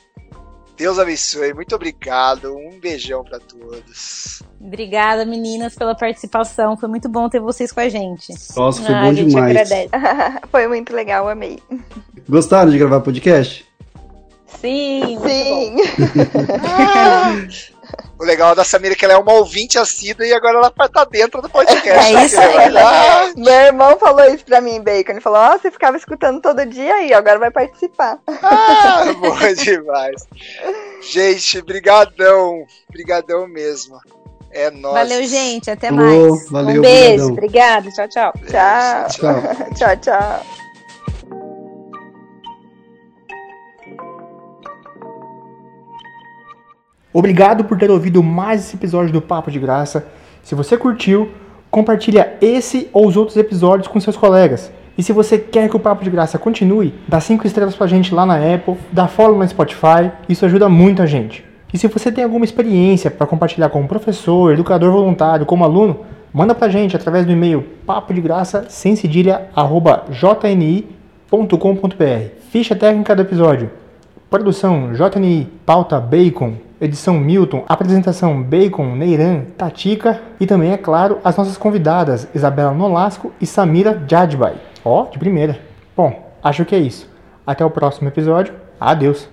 Deus abençoe, muito obrigado, um beijão para todos. Obrigada, meninas, pela participação. Foi muito bom ter vocês com a gente. Nossa, foi ah, bom demais. <laughs> foi muito legal, amei. Gostaram de gravar podcast? Sim, sim. <laughs> <laughs> O legal da Samira é que ela é uma ouvinte assídua e agora ela tá dentro do podcast. É isso aí. Ah, Meu irmão falou isso pra mim, Bacon. Ele falou: Ó, oh, você ficava escutando todo dia aí, agora vai participar. Ah, <laughs> boa demais. Gente, brigadão. Brigadão mesmo. É nóis. Valeu, gente. Até mais. valeu, um beijo. Obrigado. Tchau, tchau. Tchau. Tchau, tchau. tchau. Obrigado por ter ouvido mais esse episódio do Papo de Graça. Se você curtiu, compartilha esse ou os outros episódios com seus colegas. E se você quer que o Papo de Graça continue, dá 5 estrelas pra gente lá na Apple, dá follow no Spotify, isso ajuda muito a gente. E se você tem alguma experiência para compartilhar como professor, educador voluntário, como aluno, manda pra gente através do e-mail papo de graça sem cedilha, jni.com.br. Ficha técnica do episódio Produção JNI, pauta Bacon, edição Milton, apresentação Bacon, Neiran, Tatica e também, é claro, as nossas convidadas Isabela Nolasco e Samira Jadbai. Ó, de primeira. Bom, acho que é isso. Até o próximo episódio. Adeus.